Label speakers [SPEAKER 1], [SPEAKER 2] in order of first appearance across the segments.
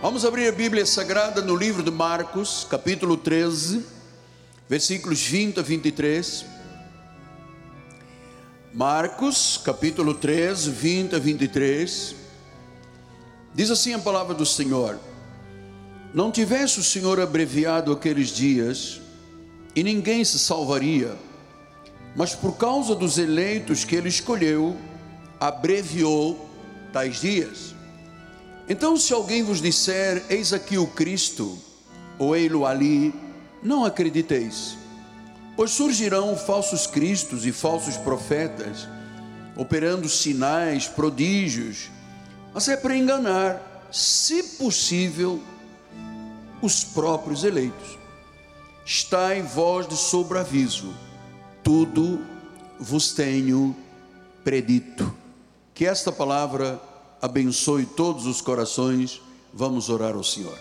[SPEAKER 1] Vamos abrir a Bíblia Sagrada no livro de Marcos, capítulo 13, versículos 20 a 23. Marcos, capítulo 13, 20 a 23. Diz assim a palavra do Senhor: Não tivesse o Senhor abreviado aqueles dias, e ninguém se salvaria, mas por causa dos eleitos que ele escolheu, abreviou tais dias. Então, se alguém vos disser, eis aqui o Cristo, ou ei-lo ali, não acrediteis, pois surgirão falsos cristos e falsos profetas, operando sinais, prodígios, mas é para enganar, se possível, os próprios eleitos. Está em voz de sobreaviso, tudo vos tenho predito. Que esta palavra abençoe todos os corações. Vamos orar ao Senhor.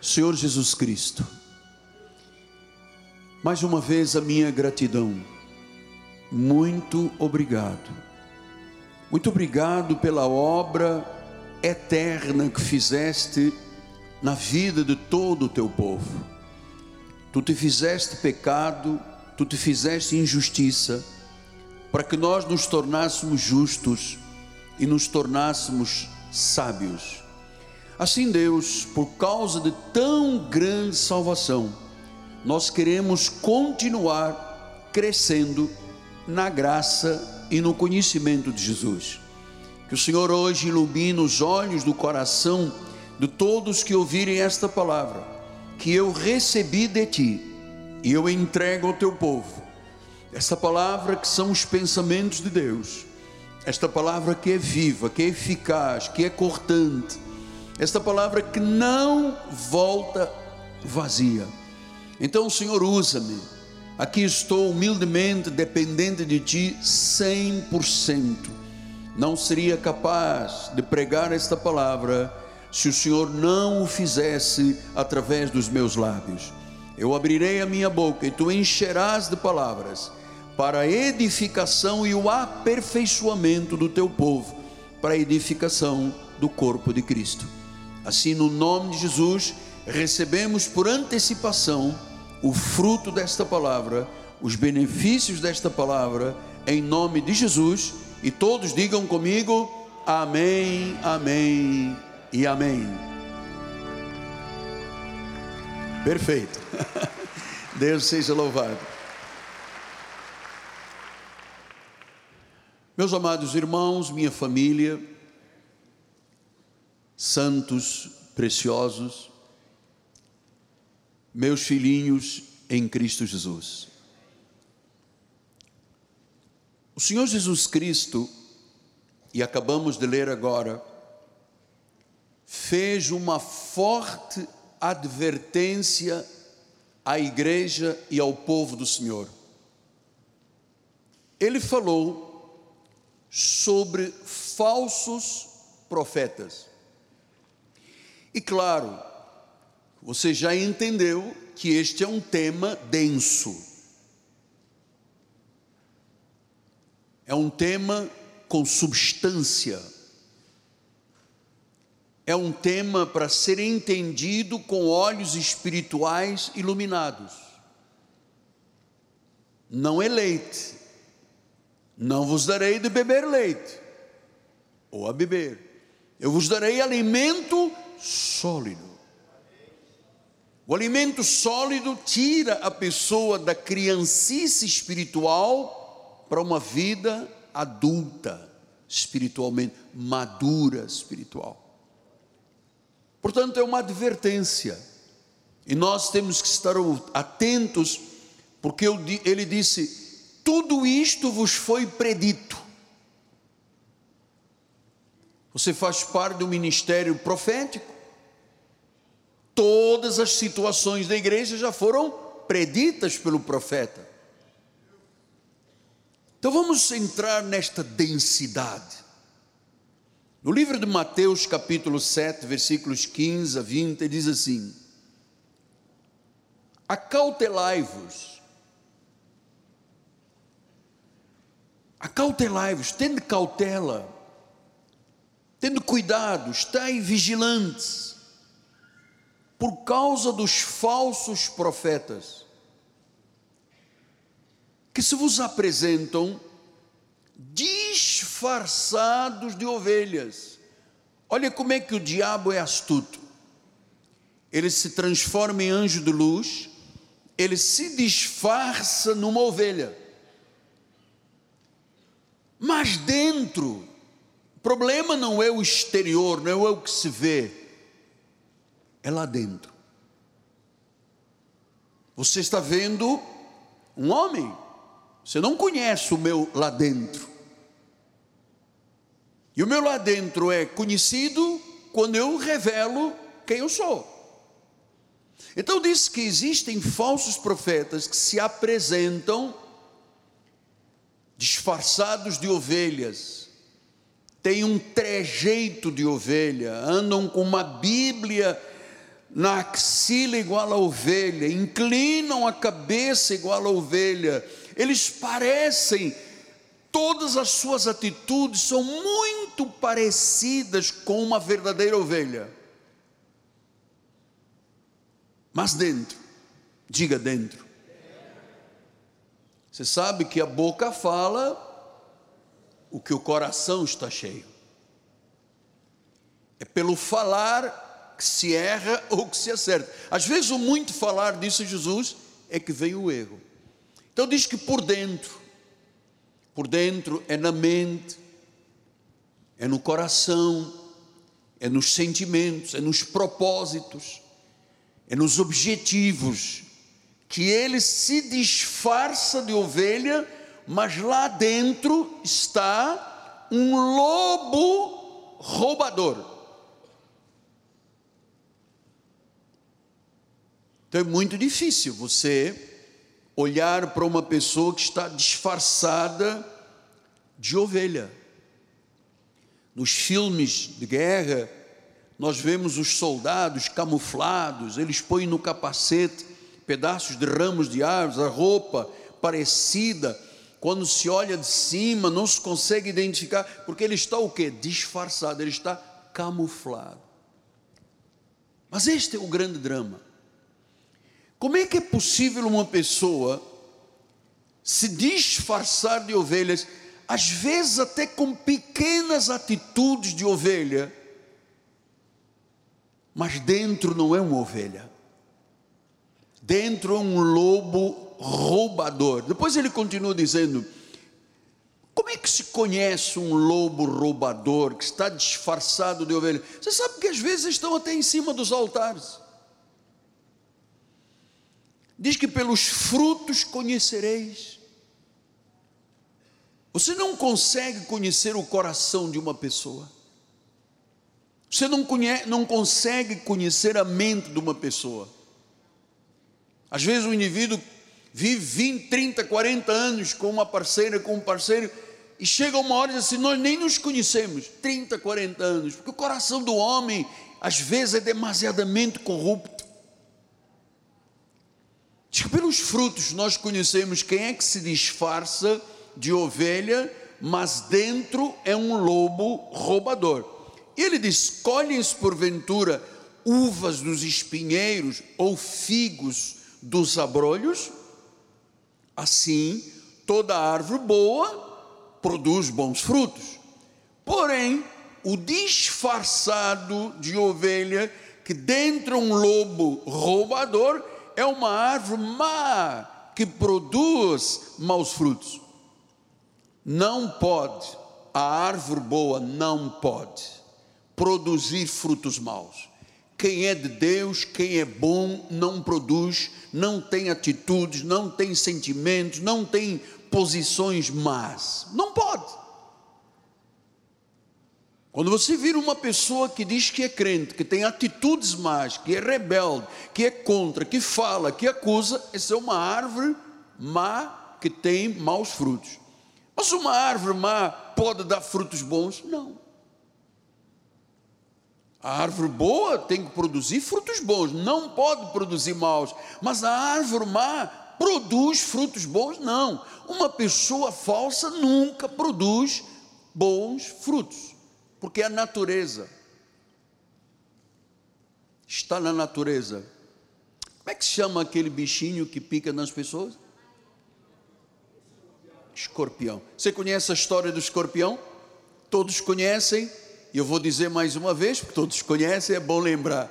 [SPEAKER 1] Senhor Jesus Cristo, mais uma vez a minha gratidão. Muito obrigado. Muito obrigado pela obra eterna que fizeste na vida de todo o teu povo. Tu te fizeste pecado, tu te fizeste injustiça, para que nós nos tornássemos justos e nos tornássemos sábios. Assim, Deus, por causa de tão grande salvação, nós queremos continuar crescendo na graça e no conhecimento de Jesus. Que o Senhor hoje ilumine os olhos do coração de todos que ouvirem esta palavra, que eu recebi de ti e eu entrego ao teu povo esta palavra que são os pensamentos de Deus, esta palavra que é viva, que é eficaz, que é cortante, esta palavra que não volta vazia. Então, Senhor, usa-me. Aqui estou humildemente dependente de Ti 100%. Não seria capaz de pregar esta palavra se o Senhor não o fizesse através dos meus lábios. Eu abrirei a minha boca e tu encherás de palavras para a edificação e o aperfeiçoamento do teu povo, para a edificação do corpo de Cristo. Assim, no nome de Jesus, recebemos por antecipação o fruto desta palavra, os benefícios desta palavra, em nome de Jesus, e todos digam comigo: Amém, Amém e Amém. Perfeito. Deus seja louvado. Meus amados irmãos, minha família, santos preciosos, meus filhinhos em Cristo Jesus. O Senhor Jesus Cristo, e acabamos de ler agora, fez uma forte advertência à igreja e ao povo do Senhor. Ele falou sobre falsos profetas. E claro, você já entendeu que este é um tema denso. É um tema com substância é um tema para ser entendido com olhos espirituais iluminados. Não é leite, não vos darei de beber leite, ou a beber, eu vos darei alimento sólido. O alimento sólido tira a pessoa da criancice espiritual para uma vida adulta, espiritualmente, madura espiritual. Portanto, é uma advertência. E nós temos que estar atentos, porque ele disse: tudo isto vos foi predito. Você faz parte do ministério profético. Todas as situações da igreja já foram preditas pelo profeta. Então vamos entrar nesta densidade. No livro de Mateus, capítulo 7, versículos 15 a 20, diz assim: Acautelai-vos, Acautelai-vos, tende cautela, tendo cuidado, estai vigilantes, por causa dos falsos profetas, que se vos apresentam disfarçados de ovelhas. Olha como é que o diabo é astuto. Ele se transforma em anjo de luz, ele se disfarça numa ovelha. Mas dentro, o problema não é o exterior, não é o que se vê, é lá dentro. Você está vendo um homem, você não conhece o meu lá dentro. E o meu lá dentro é conhecido quando eu revelo quem eu sou. Então diz que existem falsos profetas que se apresentam disfarçados de ovelhas, têm um trejeito de ovelha, andam com uma Bíblia na axila igual a ovelha, inclinam a cabeça igual a ovelha, eles parecem todas as suas atitudes são muito parecidas com uma verdadeira ovelha. Mas dentro, diga dentro. Você sabe que a boca fala o que o coração está cheio. É pelo falar que se erra ou que se acerta. Às vezes, o muito falar, disse Jesus, é que vem o erro. Então, diz que por dentro, por dentro é na mente, é no coração, é nos sentimentos, é nos propósitos, é nos objetivos, que ele se disfarça de ovelha, mas lá dentro está um lobo roubador. Então é muito difícil você olhar para uma pessoa que está disfarçada de ovelha. Nos filmes de guerra, nós vemos os soldados camuflados, eles põem no capacete pedaços de ramos de árvores, a roupa parecida. Quando se olha de cima, não se consegue identificar, porque ele está o quê? Disfarçado, ele está camuflado. Mas este é o grande drama. Como é que é possível uma pessoa se disfarçar de ovelhas, às vezes até com pequenas atitudes de ovelha, mas dentro não é uma ovelha? Dentro é um lobo roubador. Depois ele continua dizendo: como é que se conhece um lobo roubador que está disfarçado de ovelha? Você sabe que às vezes estão até em cima dos altares. Diz que pelos frutos conhecereis. Você não consegue conhecer o coração de uma pessoa. Você não, conhece, não consegue conhecer a mente de uma pessoa. Às vezes o indivíduo vive 20, 30, 40 anos com uma parceira, com um parceiro, e chega uma hora e diz assim: Nós nem nos conhecemos, 30, 40 anos, porque o coração do homem às vezes é demasiadamente corrupto. Diz que pelos frutos nós conhecemos quem é que se disfarça de ovelha, mas dentro é um lobo roubador. Ele diz: colhem-se porventura uvas dos espinheiros ou figos dos abrolhos? Assim, toda árvore boa produz bons frutos. Porém, o disfarçado de ovelha, que dentro é um lobo roubador, é uma árvore má que produz maus frutos. Não pode, a árvore boa não pode produzir frutos maus. Quem é de Deus, quem é bom, não produz, não tem atitudes, não tem sentimentos, não tem posições más. Não pode. Quando você vira uma pessoa que diz que é crente, que tem atitudes más, que é rebelde, que é contra, que fala, que acusa, essa é uma árvore má que tem maus frutos. Mas uma árvore má pode dar frutos bons? Não. A árvore boa tem que produzir frutos bons, não pode produzir maus. Mas a árvore má produz frutos bons? Não. Uma pessoa falsa nunca produz bons frutos, porque a natureza está na natureza. Como é que se chama aquele bichinho que pica nas pessoas? Escorpião. Você conhece a história do escorpião? Todos conhecem, e eu vou dizer mais uma vez, porque todos conhecem, é bom lembrar.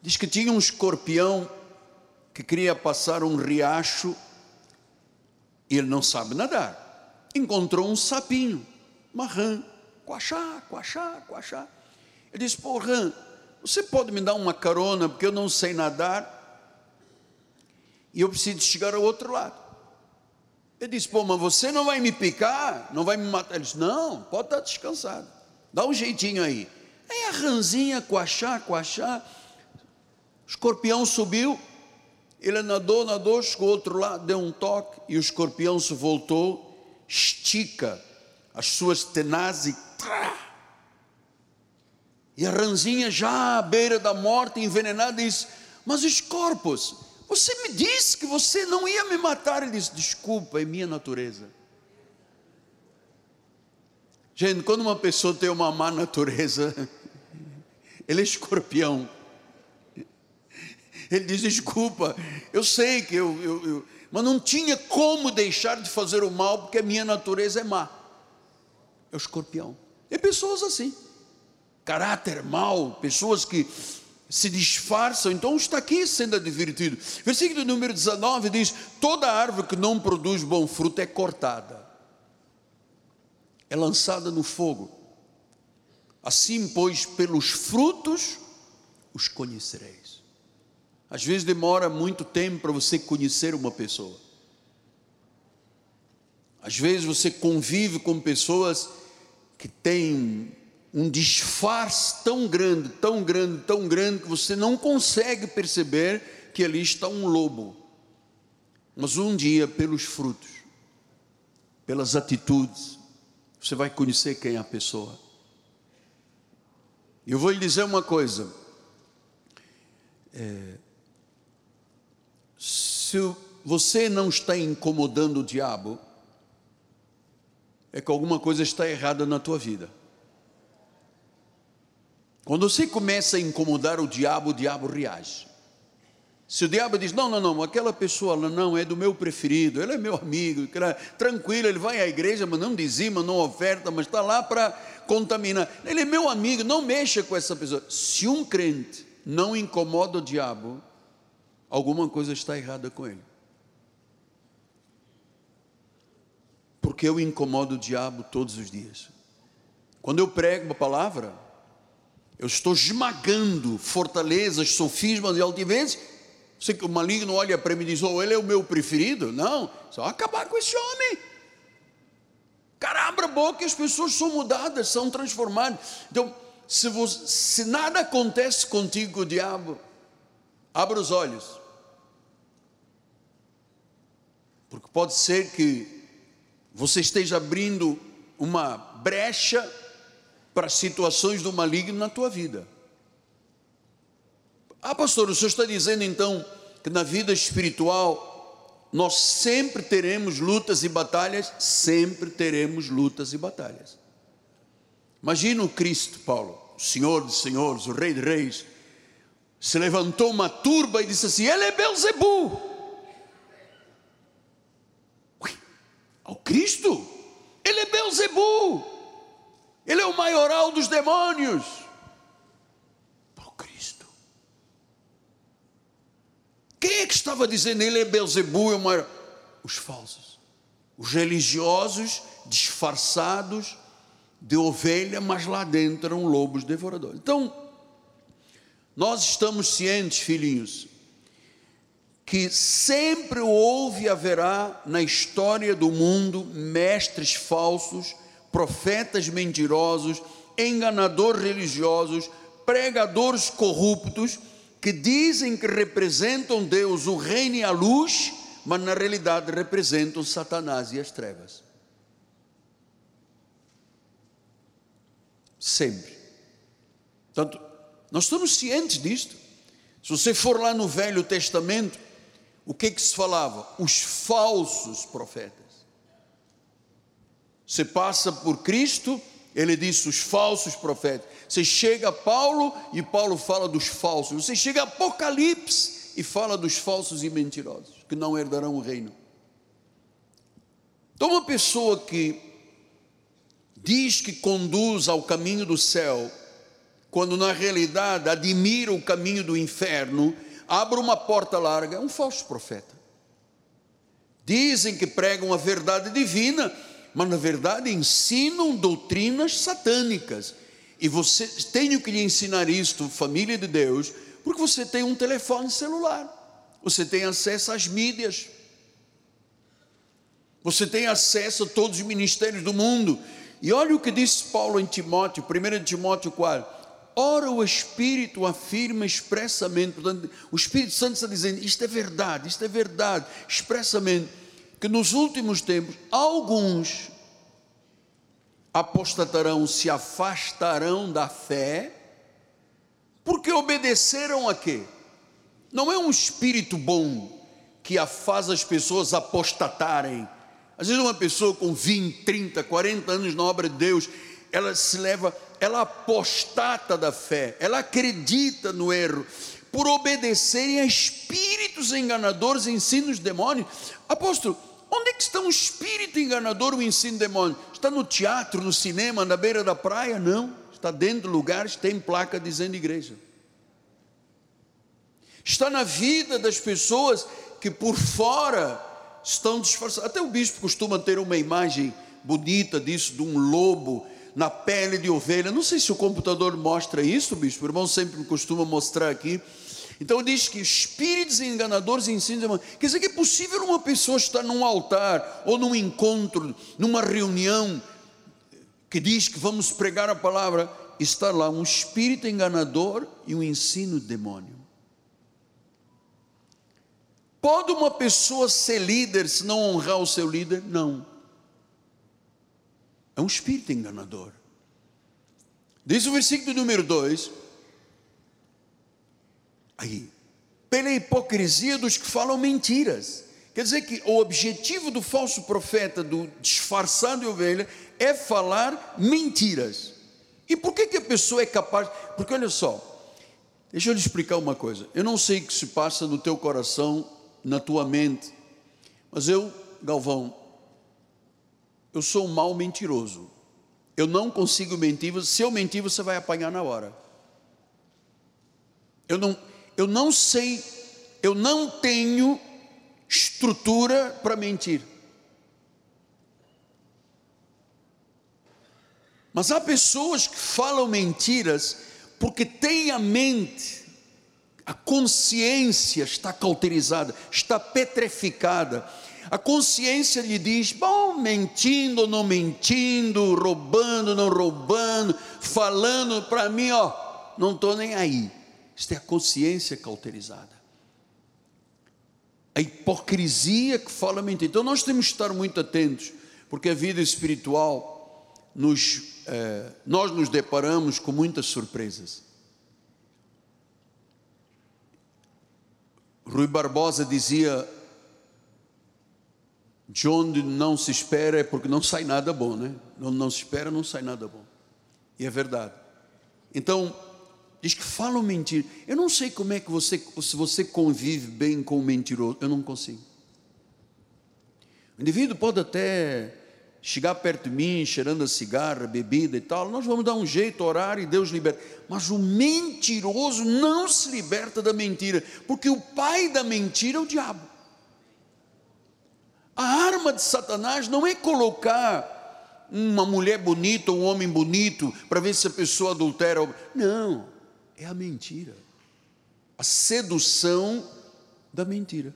[SPEAKER 1] Diz que tinha um escorpião que queria passar um riacho e ele não sabe nadar. Encontrou um sapinho, uma rã, coachá, coachá, coachá. Ele disse: Pô, rã, você pode me dar uma carona, porque eu não sei nadar e eu preciso chegar ao outro lado. Ele disse: Pô, mas você não vai me picar? Não vai me matar? Ele disse: Não, pode estar descansado. Dá um jeitinho aí. Aí a ranzinha, coachá, coachá. O escorpião subiu. Ele nadou, nadou, chegou ao outro lado, deu um toque e o escorpião se voltou, estica as suas tenazes e e a ranzinha já à beira da morte, envenenada, diz: Mas os corpos, você me disse que você não ia me matar. Ele diz: Desculpa, é minha natureza. Gente, quando uma pessoa tem uma má natureza, ele é escorpião. Ele diz: Desculpa, eu sei que eu, eu, eu, mas não tinha como deixar de fazer o mal, porque a minha natureza é má. É o escorpião. E pessoas assim caráter mau, pessoas que se disfarçam, então está aqui sendo advertido. Versículo número 19 diz: Toda árvore que não produz bom fruto é cortada, é lançada no fogo. Assim, pois, pelos frutos os conhecereis. Às vezes demora muito tempo para você conhecer uma pessoa. Às vezes você convive com pessoas que têm um disfarce tão grande, tão grande, tão grande, que você não consegue perceber que ali está um lobo. Mas um dia, pelos frutos, pelas atitudes, você vai conhecer quem é a pessoa. Eu vou lhe dizer uma coisa. É, se você não está incomodando o diabo, é que alguma coisa está errada na tua vida. Quando você começa a incomodar o diabo, o diabo reage. Se o diabo diz, não, não, não, aquela pessoa não é do meu preferido, ele é meu amigo, tranquilo, ele vai à igreja, mas não dizima, não oferta, mas está lá para contaminar. Ele é meu amigo, não mexa com essa pessoa. Se um crente não incomoda o diabo, alguma coisa está errada com ele. Porque eu incomodo o diabo todos os dias. Quando eu prego a palavra, eu estou esmagando fortalezas, sofismas e altivez. Você que o maligno olha para mim e diz: Oh, ele é o meu preferido. Não, só acabar com esse homem. Cara, abra a boca e as pessoas são mudadas, são transformadas. Então, se, você, se nada acontece contigo diabo, abra os olhos. Porque pode ser que você esteja abrindo uma brecha para situações do maligno na tua vida. Ah, pastor, o senhor está dizendo então que na vida espiritual nós sempre teremos lutas e batalhas? Sempre teremos lutas e batalhas. Imagina o Cristo, Paulo, o Senhor dos Senhores, o Rei de Reis, se levantou uma turba e disse assim: Ele é Belzebu. Ao Cristo, ele é Belzebu. Ele é o maioral dos demônios. Para o Cristo. Quem é que estava dizendo ele é Belzebu? É o maior? Os falsos. Os religiosos disfarçados de ovelha, mas lá dentro eram lobos devoradores. Então, nós estamos cientes, filhinhos, que sempre houve e haverá na história do mundo mestres falsos profetas mentirosos, enganadores religiosos, pregadores corruptos, que dizem que representam Deus, o reino e a luz, mas na realidade representam Satanás e as trevas. Sempre. Portanto, nós estamos cientes disto. Se você for lá no Velho Testamento, O que que se falava? Os falsos profetas. Você passa por Cristo, ele disse os falsos profetas. Você chega a Paulo e Paulo fala dos falsos. Você chega a Apocalipse e fala dos falsos e mentirosos, que não herdarão o reino. Então, uma pessoa que diz que conduz ao caminho do céu, quando na realidade admira o caminho do inferno, abre uma porta larga, é um falso profeta. Dizem que pregam a verdade divina, mas na verdade ensinam doutrinas satânicas. E você tenho que lhe ensinar isto, família de Deus, porque você tem um telefone celular, você tem acesso às mídias, você tem acesso a todos os ministérios do mundo. E olha o que disse Paulo em Timóteo, 1 Timóteo 4. Ora, o Espírito afirma expressamente, portanto, o Espírito Santo está dizendo: isto é verdade, isto é verdade, expressamente, que nos últimos tempos, alguns apostatarão, se afastarão da fé, porque obedeceram a quê? Não é um espírito bom que faz as pessoas apostatarem. Às vezes, uma pessoa com 20, 30, 40 anos na obra de Deus, ela se leva ela apostata da fé, ela acredita no erro, por obedecerem a espíritos enganadores ensinos demônios. Apóstolo, onde é que está um espírito enganador, um ensino demônio? Está no teatro, no cinema, na beira da praia? Não, está dentro de lugares tem placa dizendo igreja. Está na vida das pessoas que por fora estão disfarçadas. Até o bispo costuma ter uma imagem bonita disso, de um lobo na pele de ovelha. Não sei se o computador mostra isso, bispo. O irmão sempre costuma mostrar aqui. Então diz que espíritos enganadores ensinam. Quer dizer que é possível uma pessoa estar num altar ou num encontro, numa reunião que diz que vamos pregar a palavra, estar lá um espírito enganador e um ensino demônio. Pode uma pessoa ser líder se não honrar o seu líder? Não. É um espírito enganador. Diz o versículo número 2. Aí, pela hipocrisia dos que falam mentiras. Quer dizer que o objetivo do falso profeta, do disfarçado de ovelha, é falar mentiras. E por que, que a pessoa é capaz? Porque olha só, deixa eu lhe explicar uma coisa. Eu não sei o que se passa no teu coração, na tua mente, mas eu, Galvão, eu sou um mau mentiroso. Eu não consigo mentir, se eu mentir, você vai apanhar na hora. Eu não, eu não sei, eu não tenho estrutura para mentir. Mas há pessoas que falam mentiras porque têm a mente, a consciência está cauterizada, está petrificada a consciência lhe diz: bom, mentindo ou não mentindo, roubando ou não roubando, falando para mim, ó, não estou nem aí. Isso é a consciência cauterizada. A hipocrisia que fala mentira. Então nós temos que estar muito atentos, porque a vida espiritual, nos, eh, nós nos deparamos com muitas surpresas. Rui Barbosa dizia de onde não se espera é porque não sai nada bom, né? Onde não se espera, não sai nada bom. E é verdade. Então, diz que falam mentira. Eu não sei como é que você, se você convive bem com o mentiroso, eu não consigo. O indivíduo pode até chegar perto de mim, cheirando a cigarra, bebida e tal, nós vamos dar um jeito, orar e Deus liberta. Mas o mentiroso não se liberta da mentira, porque o pai da mentira é o diabo. A arma de Satanás não é colocar uma mulher bonita, um homem bonito, para ver se a pessoa adultera. Não, é a mentira. A sedução da mentira.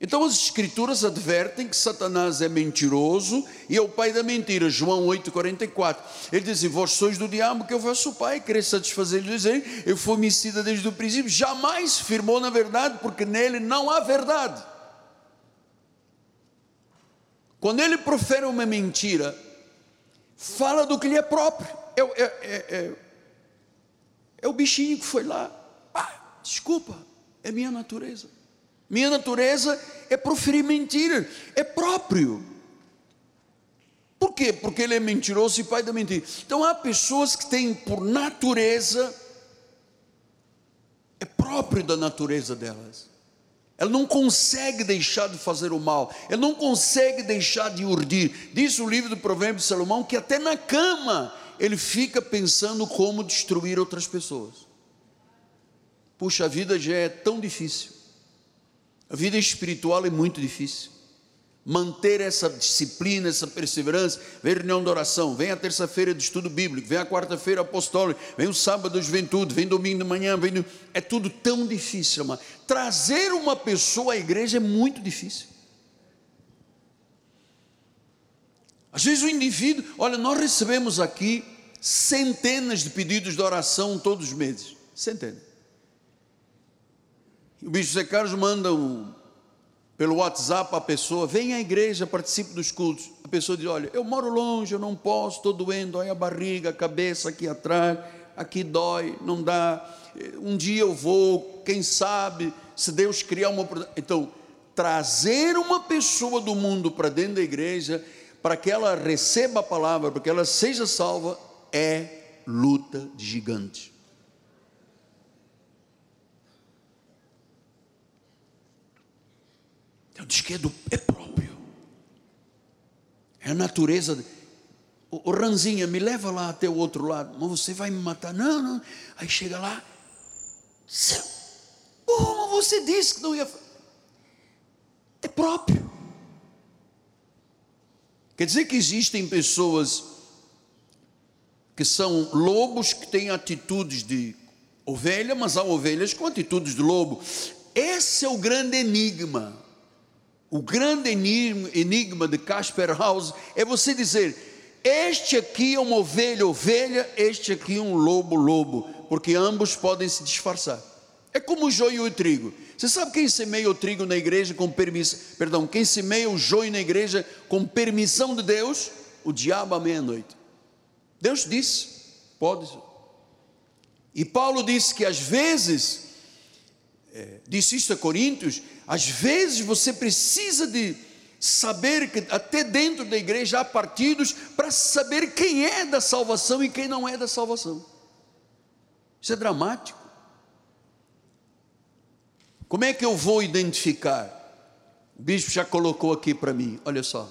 [SPEAKER 1] Então as escrituras advertem que Satanás é mentiroso e é o pai da mentira. João 8,44. Ele diz: Vós sois do diabo, que eu vosso pai, querer satisfazer lhe dizer, eu fui homicida desde o princípio. Jamais firmou na verdade, porque nele não há verdade. Quando ele profere uma mentira, fala do que lhe é próprio. É, é, é, é, é o bichinho que foi lá. Ah, desculpa, é minha natureza. Minha natureza é proferir mentira, é próprio. Por quê? Porque ele é mentiroso e pai da mentira. Então há pessoas que têm por natureza, é próprio da natureza delas. Ela não consegue deixar de fazer o mal, ela não consegue deixar de urdir. Diz o livro do Provérbio de Salomão que até na cama ele fica pensando como destruir outras pessoas. Puxa, a vida já é tão difícil. A vida espiritual é muito difícil. Manter essa disciplina, essa perseverança, vem reunião de oração, vem a terça-feira de estudo bíblico, vem a quarta-feira apostólico, vem o sábado de juventude, vem domingo de manhã, vem é tudo tão difícil, mas trazer uma pessoa à igreja é muito difícil. Às vezes o indivíduo, olha, nós recebemos aqui centenas de pedidos de oração todos os meses, centenas. O bispo Zé Carlos manda um, pelo WhatsApp a pessoa, vem à igreja, participe dos cultos. A pessoa diz: Olha, eu moro longe, eu não posso, estou doendo, dói a barriga, a cabeça aqui atrás, aqui dói, não dá. Um dia eu vou, quem sabe, se Deus criar uma. Então, trazer uma pessoa do mundo para dentro da igreja, para que ela receba a palavra, para que ela seja salva, é luta de gigante. Então diz que é, do, é próprio. É a natureza. O, o Ranzinha, me leva lá até o outro lado. Mas você vai me matar. Não, não. Aí chega lá. Mas você disse que não ia. É próprio. Quer dizer que existem pessoas que são lobos que têm atitudes de ovelha, mas há ovelhas com atitudes de lobo. Esse é o grande enigma. O grande enigma de Casper House é você dizer: este aqui é uma ovelha, ovelha, este aqui é um lobo, lobo, porque ambos podem se disfarçar. É como o joio e o trigo. Você sabe quem semeia o trigo na igreja com permissão? Perdão, quem semeia o joio na igreja com permissão de Deus? O diabo à meia-noite. Deus disse: pode. E Paulo disse que às vezes, é, disse isso a Coríntios, às vezes você precisa de saber que até dentro da igreja há partidos para saber quem é da salvação e quem não é da salvação. Isso é dramático. Como é que eu vou identificar? O bispo já colocou aqui para mim, olha só.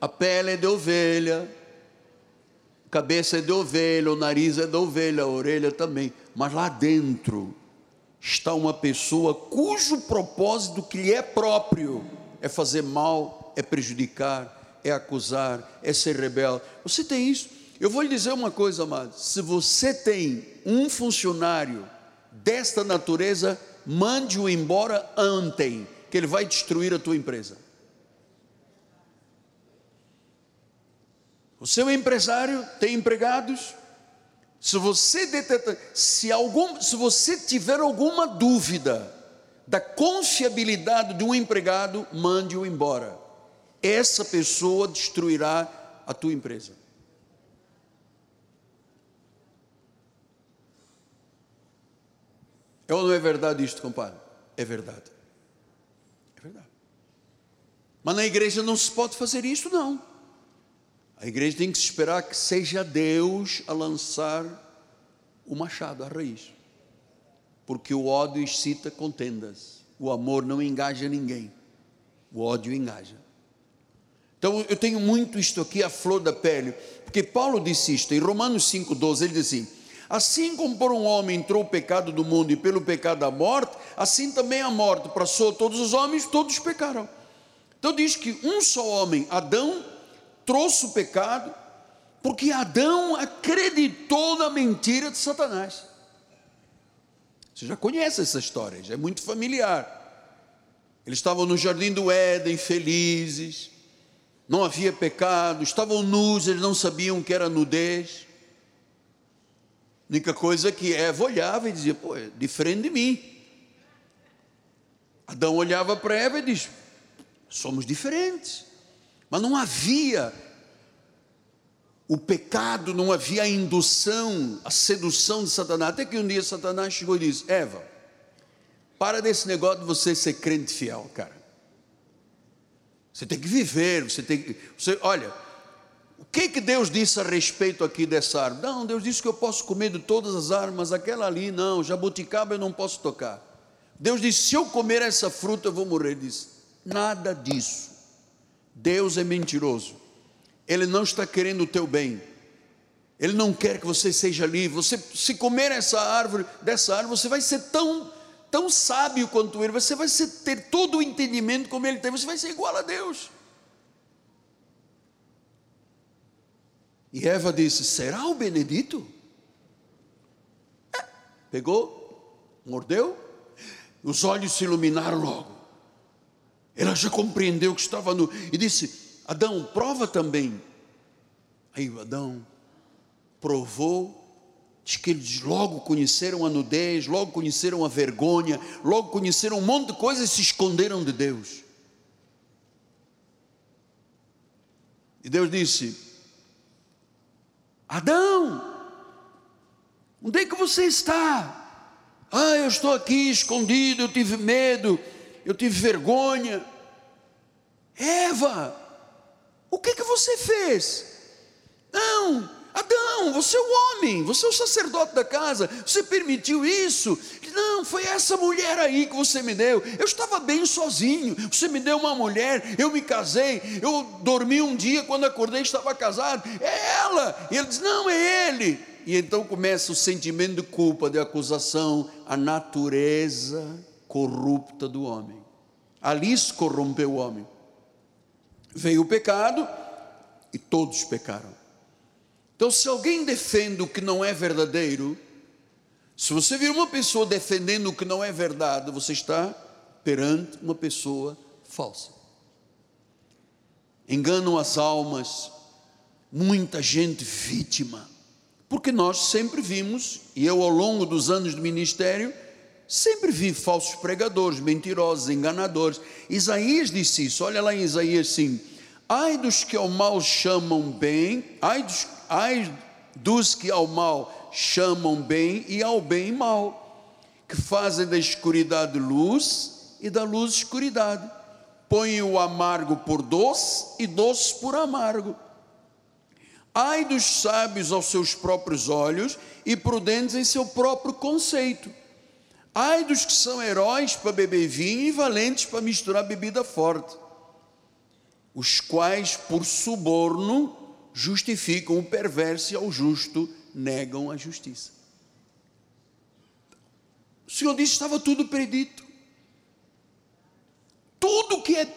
[SPEAKER 1] A pele é de ovelha, a cabeça é de ovelha, o nariz é de ovelha, a orelha também, mas lá dentro está uma pessoa cujo propósito que lhe é próprio é fazer mal, é prejudicar, é acusar, é ser rebelde. Você tem isso? Eu vou lhe dizer uma coisa, amado. Se você tem um funcionário desta natureza, mande-o embora ontem, que ele vai destruir a tua empresa. O seu empresário tem empregados, se você se algum, se você tiver alguma dúvida da confiabilidade de um empregado, mande-o embora. Essa pessoa destruirá a tua empresa. É ou não é verdade isto, compadre? É verdade. É verdade. Mas na igreja não se pode fazer isso, não. A igreja tem que esperar que seja Deus a lançar o machado, a raiz. Porque o ódio excita contendas. O amor não engaja ninguém. O ódio engaja. Então eu tenho muito isto aqui a flor da pele, porque Paulo disse isto em Romanos 5,12, ele diz assim: Assim como por um homem entrou o pecado do mundo e pelo pecado a morte, assim também a morte passou a todos os homens, todos pecaram. Então diz que um só homem, Adão, trouxe o pecado, porque Adão acreditou na mentira de Satanás. Você já conhece essa história, já é muito familiar. Eles estavam no jardim do Éden, felizes, não havia pecado, estavam nus, eles não sabiam que era nudez. A única coisa que Eva olhava e dizia: pô, é diferente de mim. Adão olhava para Eva e disse: somos diferentes. Mas não havia o pecado, não havia a indução, a sedução de Satanás. Até que um dia Satanás chegou e disse: Eva, Para desse negócio de você ser crente fiel, cara. Você tem que viver, você tem que. Você, olha, o que, que Deus disse a respeito aqui dessa árvore? Não, Deus disse que eu posso comer de todas as árvores, aquela ali, não, jabuticaba eu não posso tocar. Deus disse: se eu comer essa fruta, eu vou morrer. Ele disse: nada disso. Deus é mentiroso. Ele não está querendo o teu bem. Ele não quer que você seja livre. Você, se comer essa árvore, dessa árvore, você vai ser tão, tão sábio quanto ele. Você vai ser, ter todo o entendimento como ele tem. Você vai ser igual a Deus. E Eva disse: Será o Benedito? É. Pegou, mordeu, os olhos se iluminaram logo. Ela já compreendeu que estava nu e disse: Adão, prova também. Aí Adão provou, diz que eles logo conheceram a nudez, logo conheceram a vergonha, logo conheceram um monte de coisas e se esconderam de Deus. E Deus disse: Adão, onde é que você está? Ah, eu estou aqui escondido, eu tive medo, eu tive vergonha. Eva, o que que você fez? Não, Adão, você é o homem, você é o sacerdote da casa, você permitiu isso? Não, foi essa mulher aí que você me deu. Eu estava bem sozinho, você me deu uma mulher, eu me casei, eu dormi um dia, quando acordei estava casado. É ela! E ele diz: Não, é ele. E então começa o sentimento de culpa, de acusação, a natureza corrupta do homem. Ali se corrompeu o homem. Veio o pecado e todos pecaram. Então, se alguém defende o que não é verdadeiro, se você vir uma pessoa defendendo o que não é verdade, você está perante uma pessoa falsa. Enganam as almas, muita gente vítima porque nós sempre vimos, e eu ao longo dos anos de ministério, sempre vi falsos pregadores, mentirosos, enganadores. Isaías disse isso, olha lá em Isaías sim. Ai dos que ao mal chamam bem, ai dos, ai dos que ao mal chamam bem e ao bem mal, que fazem da escuridade luz e da luz escuridade, põem o amargo por doce e doce por amargo Ai dos sábios aos seus próprios olhos e prudentes em seu próprio conceito. Ai dos que são heróis para beber vinho e valentes para misturar bebida forte, os quais, por suborno, justificam o perverso e ao justo negam a justiça. O Senhor disse: estava tudo predito. Tudo que é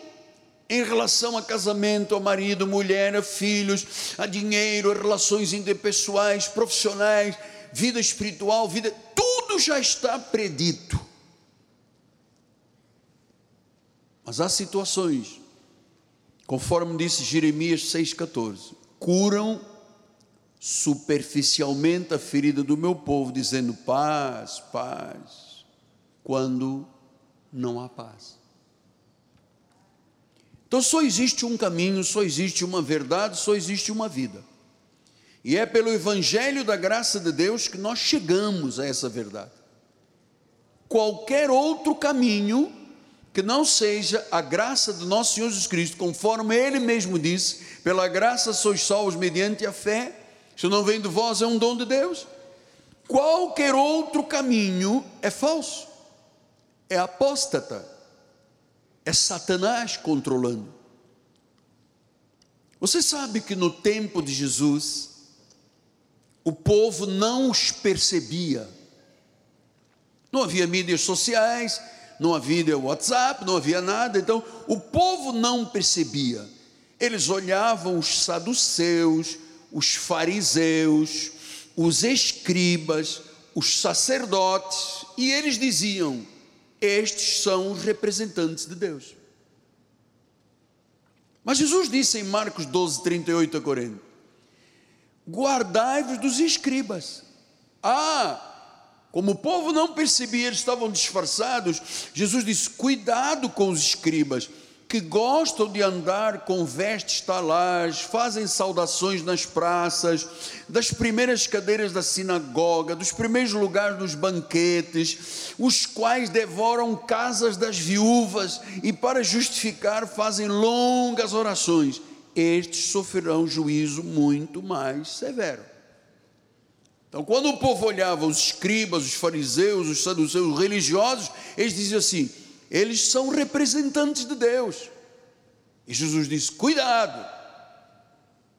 [SPEAKER 1] em relação a casamento, a marido, mulher, a filhos, a dinheiro, a relações interpessoais, profissionais, vida espiritual, vida, tudo já está predito. Mas há situações, conforme disse Jeremias 6,14, curam superficialmente a ferida do meu povo, dizendo paz, paz, quando não há paz. Então só existe um caminho, só existe uma verdade, só existe uma vida. E é pelo Evangelho da graça de Deus que nós chegamos a essa verdade. Qualquer outro caminho que não seja a graça do nosso Senhor Jesus Cristo, conforme Ele mesmo disse: pela graça sois salvos mediante a fé, se não vem de vós é um dom de Deus. Qualquer outro caminho é falso, é apóstata é Satanás controlando. Você sabe que no tempo de Jesus, o povo não os percebia. Não havia mídias sociais, não havia WhatsApp, não havia nada, então o povo não percebia. Eles olhavam os saduceus, os fariseus, os escribas, os sacerdotes, e eles diziam: estes são os representantes de Deus. Mas Jesus disse em Marcos 12, 38 a 40: Guardai-vos dos escribas. Ah, como o povo não percebia, eles estavam disfarçados. Jesus disse: Cuidado com os escribas, que gostam de andar com vestes talares, fazem saudações nas praças, das primeiras cadeiras da sinagoga, dos primeiros lugares dos banquetes, os quais devoram casas das viúvas e, para justificar, fazem longas orações. Estes sofrerão juízo muito mais severo. Então, quando o povo olhava os escribas, os fariseus, os saduceus, os religiosos, eles diziam assim: eles são representantes de Deus. E Jesus disse: cuidado,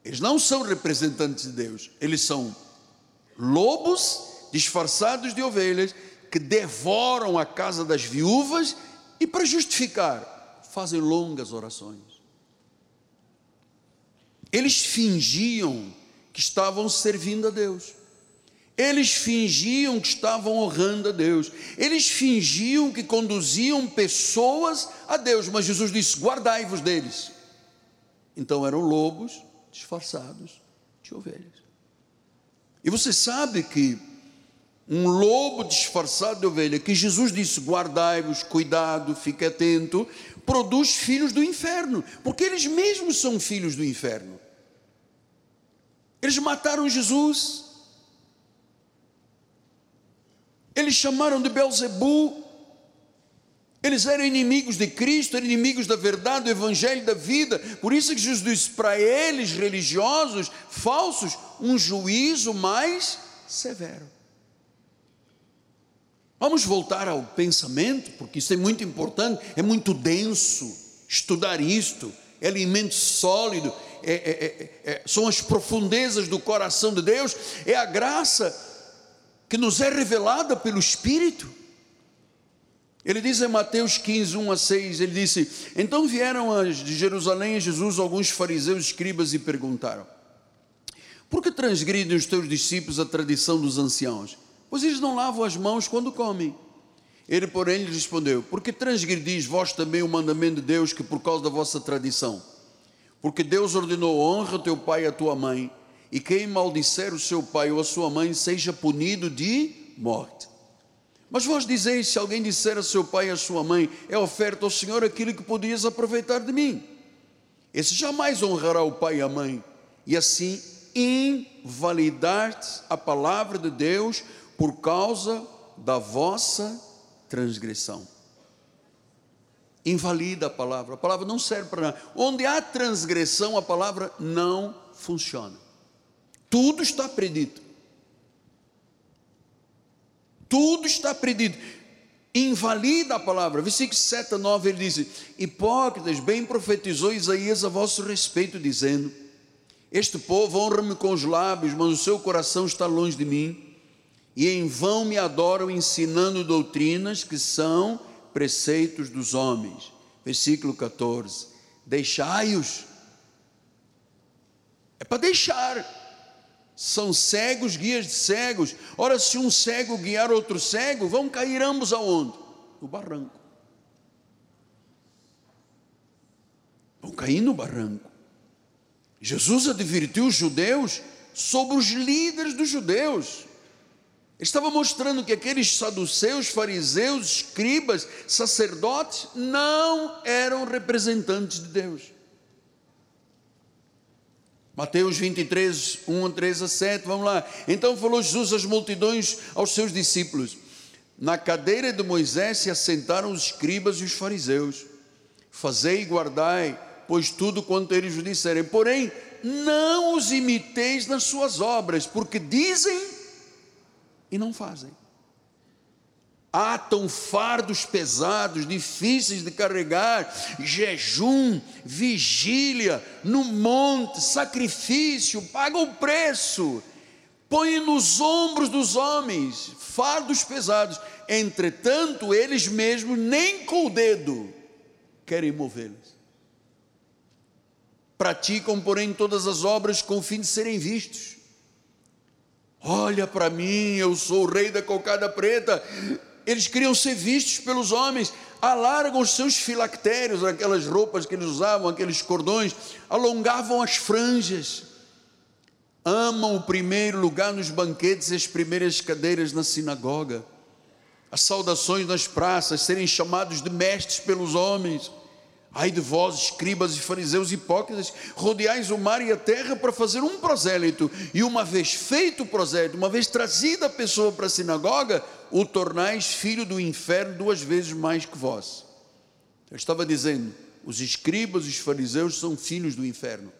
[SPEAKER 1] eles não são representantes de Deus, eles são lobos disfarçados de ovelhas que devoram a casa das viúvas e, para justificar, fazem longas orações. Eles fingiam que estavam servindo a Deus. Eles fingiam que estavam honrando a Deus. Eles fingiam que conduziam pessoas a Deus, mas Jesus disse: guardai-vos deles. Então eram lobos disfarçados de ovelhas. E você sabe que um lobo disfarçado de ovelha, que Jesus disse: guardai-vos, cuidado, fique atento, produz filhos do inferno, porque eles mesmos são filhos do inferno. Eles mataram Jesus, Eles chamaram de Belzebu. Eles eram inimigos de Cristo, eram inimigos da verdade, do evangelho da vida. Por isso que Jesus disse para eles, religiosos, falsos, um juízo mais severo. Vamos voltar ao pensamento, porque isso é muito importante, é muito denso estudar isto, é alimento sólido, é, é, é, são as profundezas do coração de Deus, é a graça que nos é revelada pelo Espírito. Ele diz em Mateus 15, 1 a 6, ele disse: Então vieram de Jerusalém a Jesus alguns fariseus escribas e perguntaram: Por que transgridem os teus discípulos a tradição dos anciãos? Eles não lavam as mãos quando comem. Ele, porém, lhe respondeu: Porque transgredis vós também o mandamento de Deus, que por causa da vossa tradição? Porque Deus ordenou: honra teu pai e a tua mãe, e quem maldisser o seu pai ou a sua mãe seja punido de morte. Mas vós dizeis: se alguém disser a seu pai e a sua mãe, é oferta ao Senhor aquilo que podias aproveitar de mim. Esse jamais honrará o pai e a mãe, e assim invalidar a palavra de Deus por causa da vossa transgressão. Invalida a palavra, a palavra não serve para nada. Onde há transgressão, a palavra não funciona. Tudo está predito. Tudo está predito. Invalida a palavra. Versículo 7 a 9 ele diz: Hipócritas, bem profetizou Isaías a vosso respeito, dizendo: Este povo honra-me com os lábios, mas o seu coração está longe de mim, e em vão me adoram, ensinando doutrinas que são preceitos dos homens. Versículo 14: Deixai-os. É para deixar são cegos, guias de cegos. Ora, se um cego guiar outro cego, vão cair ambos aonde? No barranco. Vão cair no barranco. Jesus advertiu os judeus sobre os líderes dos judeus. Estava mostrando que aqueles saduceus, fariseus, escribas, sacerdotes não eram representantes de Deus. Mateus 23, 1 a 3 a 7, vamos lá. Então falou Jesus às multidões, aos seus discípulos: Na cadeira de Moisés se assentaram os escribas e os fariseus. Fazei e guardai, pois tudo quanto eles disserem. Porém, não os imiteis nas suas obras, porque dizem e não fazem atam fardos pesados, difíceis de carregar, jejum, vigília, no monte, sacrifício, pagam o preço, põem nos ombros dos homens fardos pesados, entretanto, eles mesmos nem com o dedo querem movê-los. Praticam, porém, todas as obras com o fim de serem vistos. Olha para mim, eu sou o rei da cocada preta. Eles queriam ser vistos pelos homens, alargam os seus filactérios, aquelas roupas que eles usavam, aqueles cordões, alongavam as franjas, amam o primeiro lugar nos banquetes e as primeiras cadeiras na sinagoga, as saudações nas praças, serem chamados de mestres pelos homens, Ai de vós, escribas e fariseus hipócritas, rodeais o mar e a terra para fazer um prosélito, e uma vez feito o prosélito, uma vez trazida a pessoa para a sinagoga, o tornais filho do inferno duas vezes mais que vós. Eu estava dizendo, os escribas e os fariseus são filhos do inferno.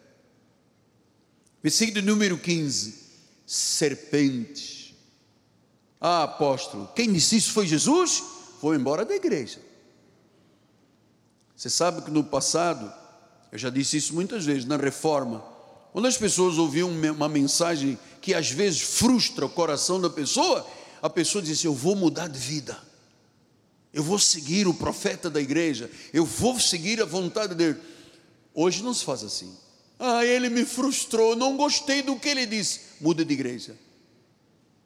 [SPEAKER 1] Versículo número 15: serpentes. Ah, apóstolo, quem disse isso foi Jesus? Foi embora da igreja. Você sabe que no passado, eu já disse isso muitas vezes, na reforma, quando as pessoas ouviam uma mensagem que às vezes frustra o coração da pessoa, a pessoa dizia assim: Eu vou mudar de vida, eu vou seguir o profeta da igreja, eu vou seguir a vontade dele. Hoje não se faz assim. Ah, ele me frustrou, não gostei do que ele disse. Muda de igreja.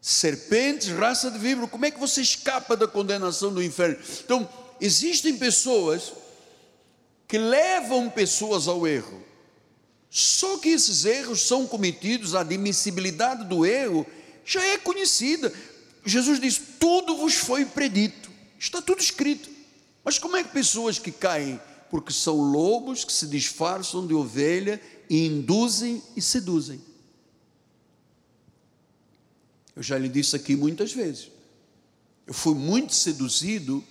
[SPEAKER 1] Serpentes, raça de víbora, como é que você escapa da condenação do inferno? Então, existem pessoas que levam pessoas ao erro. Só que esses erros são cometidos, a admissibilidade do erro já é conhecida. Jesus diz: tudo vos foi predito, está tudo escrito. Mas como é que pessoas que caem porque são lobos que se disfarçam de ovelha e induzem e seduzem? Eu já lhe disse aqui muitas vezes. Eu fui muito seduzido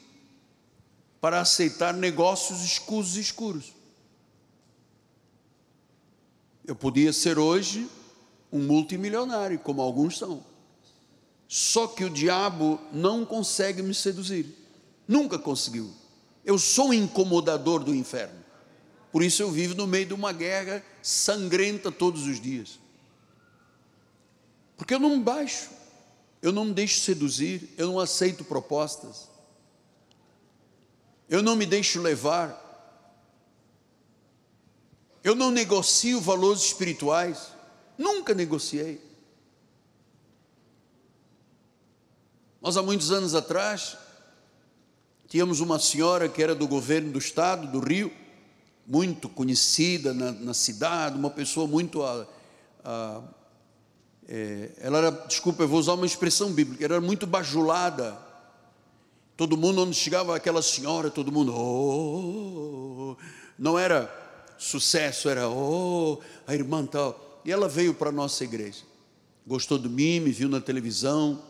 [SPEAKER 1] para aceitar negócios escusos e escuros. Eu podia ser hoje um multimilionário, como alguns são. Só que o diabo não consegue me seduzir. Nunca conseguiu. Eu sou um incomodador do inferno. Por isso eu vivo no meio de uma guerra sangrenta todos os dias. Porque eu não me baixo, eu não me deixo seduzir, eu não aceito propostas eu não me deixo levar, eu não negocio valores espirituais, nunca negociei. Nós, há muitos anos atrás, tínhamos uma senhora que era do governo do estado, do Rio, muito conhecida na, na cidade, uma pessoa muito. A, a, é, ela era, desculpa, eu vou usar uma expressão bíblica, ela era muito bajulada Todo mundo, onde chegava aquela senhora, todo mundo, oh, não era sucesso, era, oh, a irmã tal. E ela veio para a nossa igreja. Gostou de mim, me viu na televisão,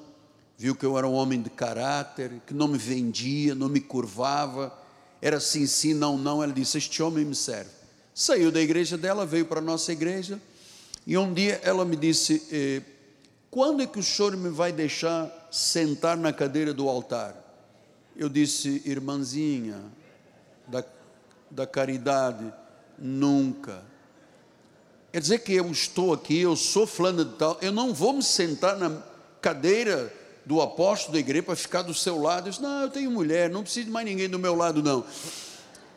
[SPEAKER 1] viu que eu era um homem de caráter, que não me vendia, não me curvava, era sim, sim, não, não. Ela disse: Este homem me serve. Saiu da igreja dela, veio para a nossa igreja, e um dia ela me disse: eh, Quando é que o senhor me vai deixar sentar na cadeira do altar? Eu disse, irmãzinha da, da caridade, nunca. Quer dizer que eu estou aqui, eu sou fulano de tal, eu não vou me sentar na cadeira do apóstolo da igreja para ficar do seu lado. Eu disse, não, eu tenho mulher, não preciso de mais ninguém do meu lado, não.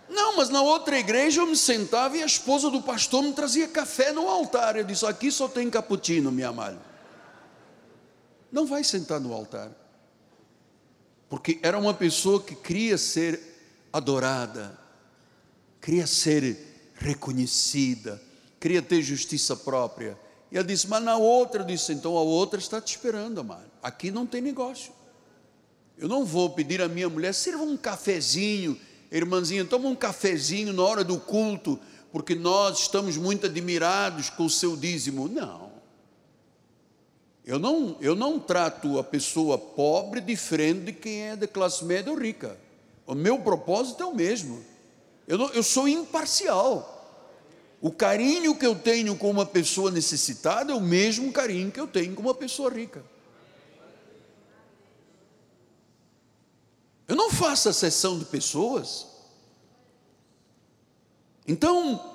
[SPEAKER 1] Não, mas na outra igreja eu me sentava e a esposa do pastor me trazia café no altar. Eu disse, aqui só tem cappuccino, minha amada. Não vai sentar no altar porque era uma pessoa que queria ser adorada, queria ser reconhecida, queria ter justiça própria. E ela disse, mas na outra, eu disse, então a outra está te esperando, amado. Aqui não tem negócio. Eu não vou pedir à minha mulher, sirva um cafezinho, irmãzinha, toma um cafezinho na hora do culto, porque nós estamos muito admirados com o seu dízimo. Não. Eu não, eu não trato a pessoa pobre diferente de quem é de classe média ou rica. O meu propósito é o mesmo. Eu, não, eu sou imparcial. O carinho que eu tenho com uma pessoa necessitada é o mesmo carinho que eu tenho com uma pessoa rica. Eu não faço a de pessoas. Então,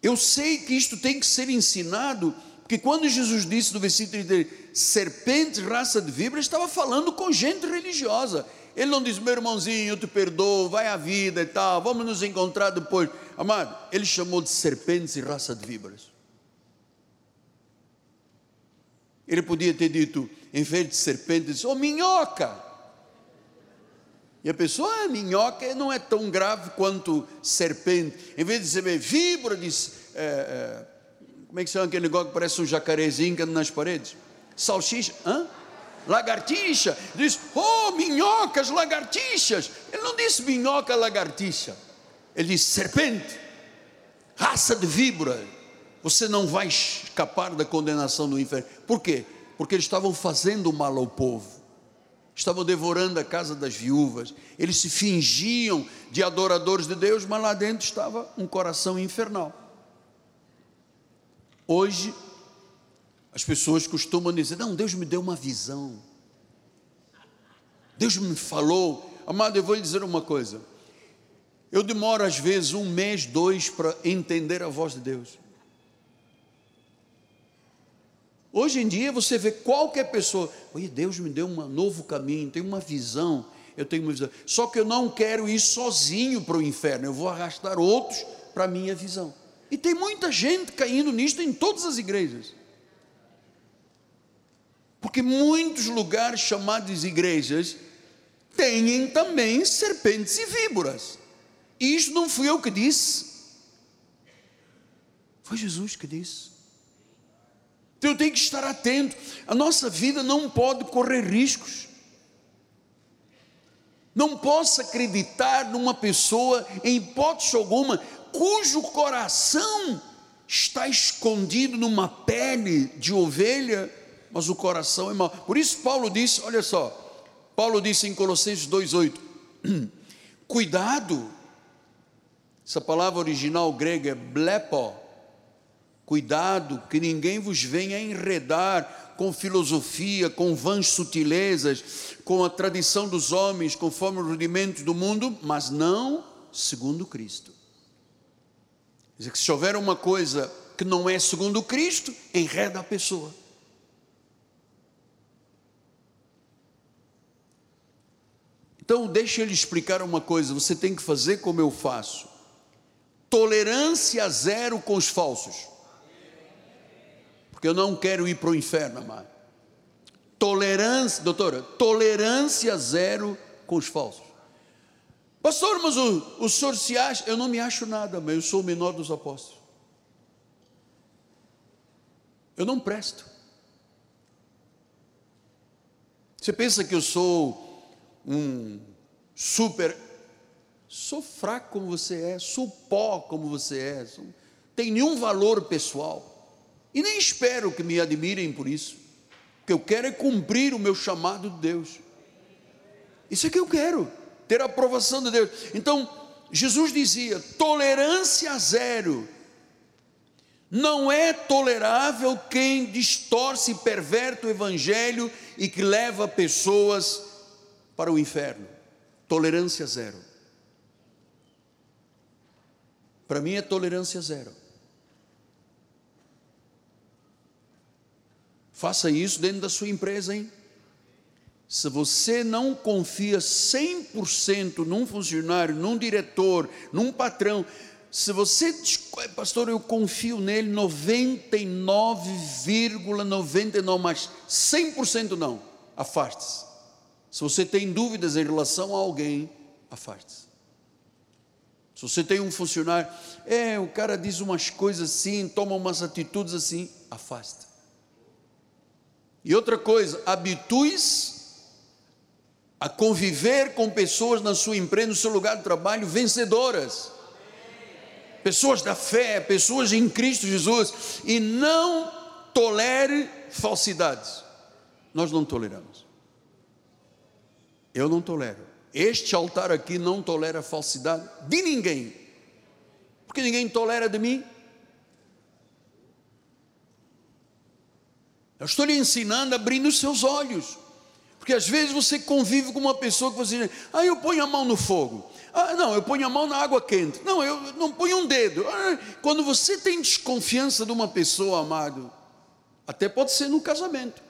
[SPEAKER 1] eu sei que isto tem que ser ensinado porque quando Jesus disse no versículo 30, serpente, raça de víbora, estava falando com gente religiosa. Ele não diz, meu irmãozinho, eu te perdoo, vai à vida e tal, vamos nos encontrar depois. Amado, ele chamou de serpentes e raça de víboras. Ele podia ter dito, em vez de serpente, disse, oh minhoca. E a pessoa, ah, minhoca não é tão grave quanto serpente. Em vez de dizer víbora, disse, é, é, como é que chama aquele negócio que parece um jacarezinho que anda nas paredes? Salsicha? Hã? Lagartixa. Diz, oh, minhocas, lagartixas. Ele não disse minhoca, lagartixa. Ele diz: serpente, raça de víbora, você não vai escapar da condenação do inferno. Por quê? Porque eles estavam fazendo mal ao povo, estavam devorando a casa das viúvas, eles se fingiam de adoradores de Deus, mas lá dentro estava um coração infernal. Hoje, as pessoas costumam dizer: Não, Deus me deu uma visão, Deus me falou. Amado, eu vou lhe dizer uma coisa eu demoro às vezes um mês, dois, para entender a voz de Deus. Hoje em dia você vê qualquer pessoa, oi, Deus me deu um novo caminho, tem uma visão, eu tenho uma visão. Só que eu não quero ir sozinho para o inferno, eu vou arrastar outros para a minha visão. E tem muita gente caindo nisto em todas as igrejas. Porque muitos lugares chamados igrejas têm também serpentes e víboras. E isto não fui eu que disse, foi Jesus que disse. Então eu tenho que estar atento. A nossa vida não pode correr riscos. Não posso acreditar numa pessoa, em hipótese alguma, cujo coração está escondido numa pele de ovelha, mas o coração é mau. Por isso Paulo disse, olha só, Paulo disse em Colossenses 2:8, cuidado essa palavra original grega é blepo. Cuidado que ninguém vos venha enredar com filosofia, com vãs sutilezas, com a tradição dos homens, conforme os rudimentos do mundo, mas não segundo Cristo. Quer dizer que se houver uma coisa que não é segundo Cristo, enreda a pessoa. Então, deixa ele explicar uma coisa: você tem que fazer como eu faço tolerância zero com os falsos. Porque eu não quero ir para o inferno, amado. Tolerância, doutora, tolerância zero com os falsos. Pastor, mas o, o senhor se acha, eu não me acho nada, mas eu sou o menor dos apóstolos. Eu não presto. Você pensa que eu sou um super Sou fraco como você é, sou pó como você é, sou, tem nenhum valor pessoal. E nem espero que me admirem por isso. O que eu quero é cumprir o meu chamado de Deus. Isso é que eu quero, ter a aprovação de Deus. Então, Jesus dizia: tolerância zero. Não é tolerável quem distorce e perverte o evangelho e que leva pessoas para o inferno. Tolerância zero. Para mim é tolerância zero. Faça isso dentro da sua empresa, hein? Se você não confia 100% num funcionário, num diretor, num patrão, se você diz, pastor, eu confio nele 99,99, ,99, mas 100% não, afaste-se. Se você tem dúvidas em relação a alguém, afaste-se. Se você tem um funcionário, é, o cara diz umas coisas assim, toma umas atitudes assim, afasta. E outra coisa, habitue-se a conviver com pessoas na sua empresa, no seu lugar de trabalho, vencedoras. Pessoas da fé, pessoas em Cristo Jesus, e não tolere falsidades. Nós não toleramos. Eu não tolero. Este altar aqui não tolera falsidade de ninguém, porque ninguém tolera de mim. Eu estou lhe ensinando, abrindo os seus olhos, porque às vezes você convive com uma pessoa que você diz, ah, eu ponho a mão no fogo, ah, não, eu ponho a mão na água quente, não, eu não ponho um dedo. Ah, quando você tem desconfiança de uma pessoa, amado, até pode ser no casamento.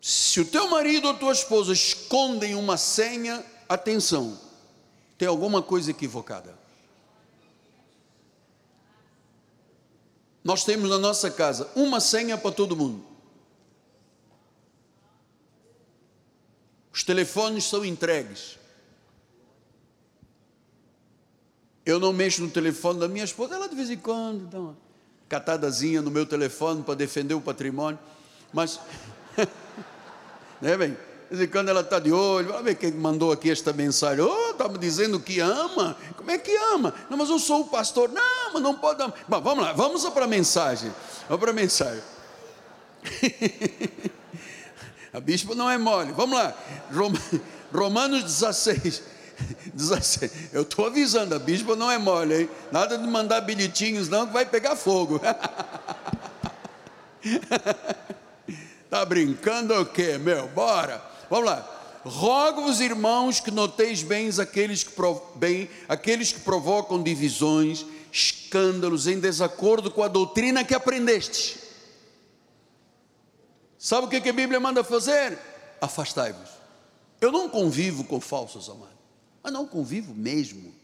[SPEAKER 1] Se o teu marido ou tua esposa escondem uma senha, atenção, tem alguma coisa equivocada. Nós temos na nossa casa uma senha para todo mundo. Os telefones são entregues. Eu não mexo no telefone da minha esposa, ela de vez em quando dá uma catadazinha no meu telefone para defender o patrimônio, mas né, bem? De vez em quando ela está de olho, vamos ver quem mandou aqui esta mensagem. Oh, está me dizendo que ama. Como é que ama? Não, mas eu sou o pastor. Não, mas não pode amar. Bom, vamos lá, vamos para a mensagem. Vamos para a mensagem. a bispa não é mole. Vamos lá. Romanos 16. 16. Eu estou avisando, a bispa não é mole, hein? Nada de mandar bilhetinhos, não, que vai pegar fogo. Tá brincando o quê, meu? Bora. Vamos lá. Rogo-vos, irmãos, que noteis bem aqueles que, bem aqueles que provocam divisões, escândalos em desacordo com a doutrina que aprendeste. Sabe o que, a Bíblia manda fazer? Afastai-vos. Eu não convivo com falsos, amados. Mas não convivo mesmo.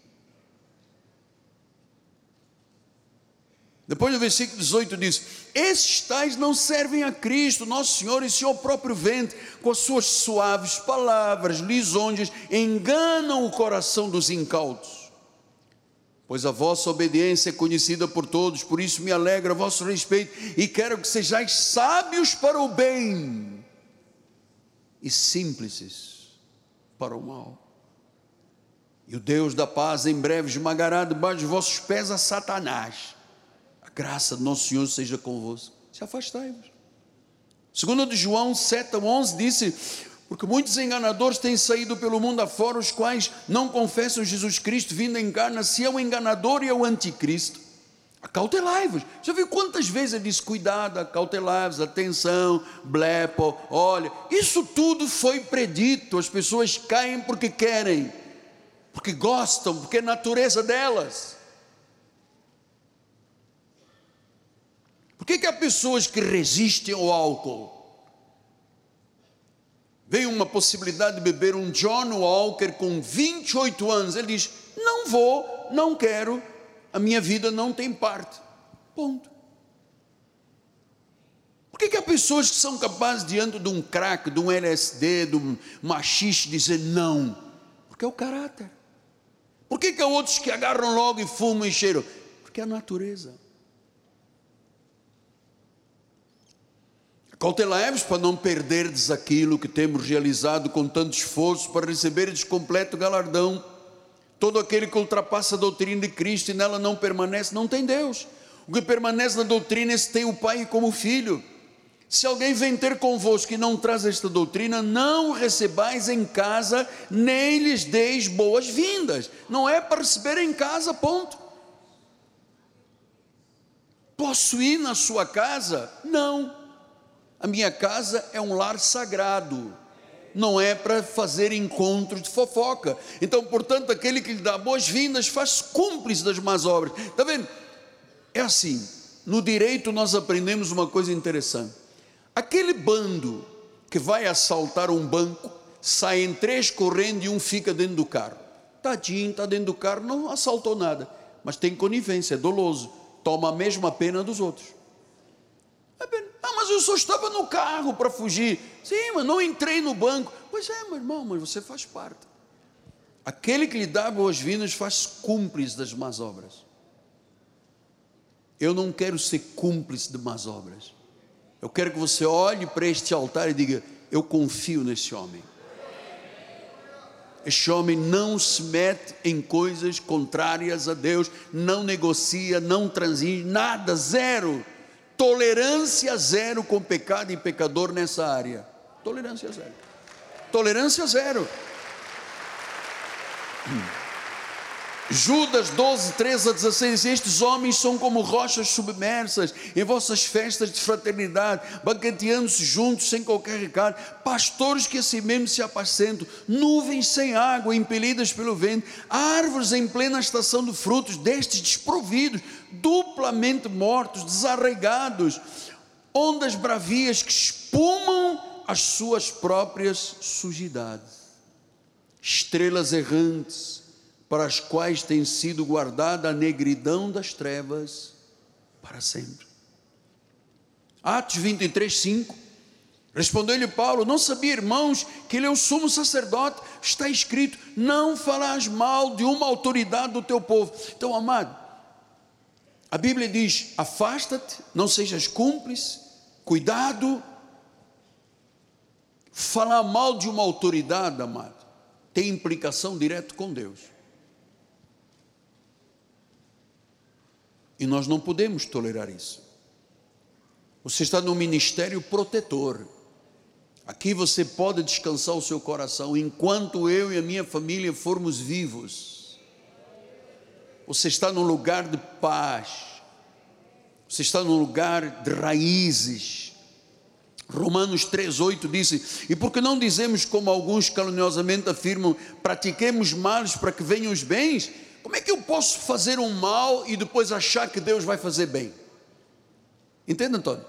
[SPEAKER 1] Depois no versículo 18 diz: Esses tais não servem a Cristo, nosso Senhor, e seu próprio ventre, com as suas suaves palavras, lisonjas, enganam o coração dos incautos. Pois a vossa obediência é conhecida por todos, por isso me alegra a vosso respeito, e quero que sejais sábios para o bem e simples para o mal. E o Deus da paz em breve esmagará debaixo dos vossos pés a Satanás graça do nosso Senhor seja convosco. Se afastai-vos. Segundo de João 7 a 11 disse, porque muitos enganadores têm saído pelo mundo afora, os quais não confessam Jesus Cristo vindo em carne, se é o enganador e é o anticristo. Acautelai-vos. Já viu quantas vezes ele disse: cuidado, acautelai-vos, atenção, blepo, olha. Isso tudo foi predito. As pessoas caem porque querem, porque gostam, porque é natureza delas. Por que, que há pessoas que resistem ao álcool? Veio uma possibilidade de beber um John Walker com 28 anos. Ele diz: Não vou, não quero, a minha vida não tem parte. Ponto. Por que, que há pessoas que são capazes, diante de um crack, de um LSD, de um machiste, dizer não? Porque é o caráter. Por que, que há outros que agarram logo e fumam e cheiram? Porque é a natureza. Cautelai-vos para não perderdes aquilo que temos realizado com tanto esforço para receberdes completo galardão. Todo aquele que ultrapassa a doutrina de Cristo e nela não permanece, não tem Deus. O que permanece na doutrina, esse tem o Pai como filho. Se alguém vem ter convosco e não traz esta doutrina, não recebais em casa, nem lhes deis boas-vindas. Não é para receber em casa, ponto. Posso ir na sua casa? Não. A minha casa é um lar sagrado, não é para fazer encontros de fofoca. Então, portanto, aquele que lhe dá boas-vindas faz cúmplice das más obras. Está vendo? É assim, no direito nós aprendemos uma coisa interessante. Aquele bando que vai assaltar um banco, saem três correndo e um fica dentro do carro. Tadinho, está dentro do carro, não assaltou nada, mas tem conivência, é doloso, toma a mesma pena dos outros. Ah, mas eu só estava no carro para fugir. Sim, mas não entrei no banco. Pois é, meu irmão, mas você faz parte. Aquele que lhe dá boas-vindas faz cúmplice das más obras. Eu não quero ser cúmplice de más obras. Eu quero que você olhe para este altar e diga: Eu confio nesse homem. Este homem não se mete em coisas contrárias a Deus, não negocia, não transige, nada, zero tolerância zero com pecado e pecador nessa área. Tolerância zero. Tolerância zero. Judas 12, 13 a 16, estes homens são como rochas submersas em vossas festas de fraternidade, banqueteando-se juntos sem qualquer recado, pastores que assim mesmo se apacentam, nuvens sem água, impelidas pelo vento, árvores em plena estação de frutos, destes desprovidos, duplamente mortos, desarraigados, ondas bravias que espumam as suas próprias sujidades, estrelas errantes, para as quais tem sido guardada a negridão das trevas para sempre. Atos 23, 5. Respondeu-lhe Paulo: Não sabia, irmãos, que ele é o sumo sacerdote. Está escrito: Não farás mal de uma autoridade do teu povo. Então, amado, a Bíblia diz: Afasta-te, não sejas cúmplice, cuidado. Falar mal de uma autoridade, amado, tem implicação direta com Deus. E nós não podemos tolerar isso. Você está no ministério protetor. Aqui você pode descansar o seu coração enquanto eu e a minha família formos vivos. Você está num lugar de paz. Você está num lugar de raízes. Romanos 3,8 disse: E porque não dizemos como alguns caluniosamente afirmam, pratiquemos males para que venham os bens? Como é que eu posso fazer um mal e depois achar que Deus vai fazer bem? Entende, Antônio?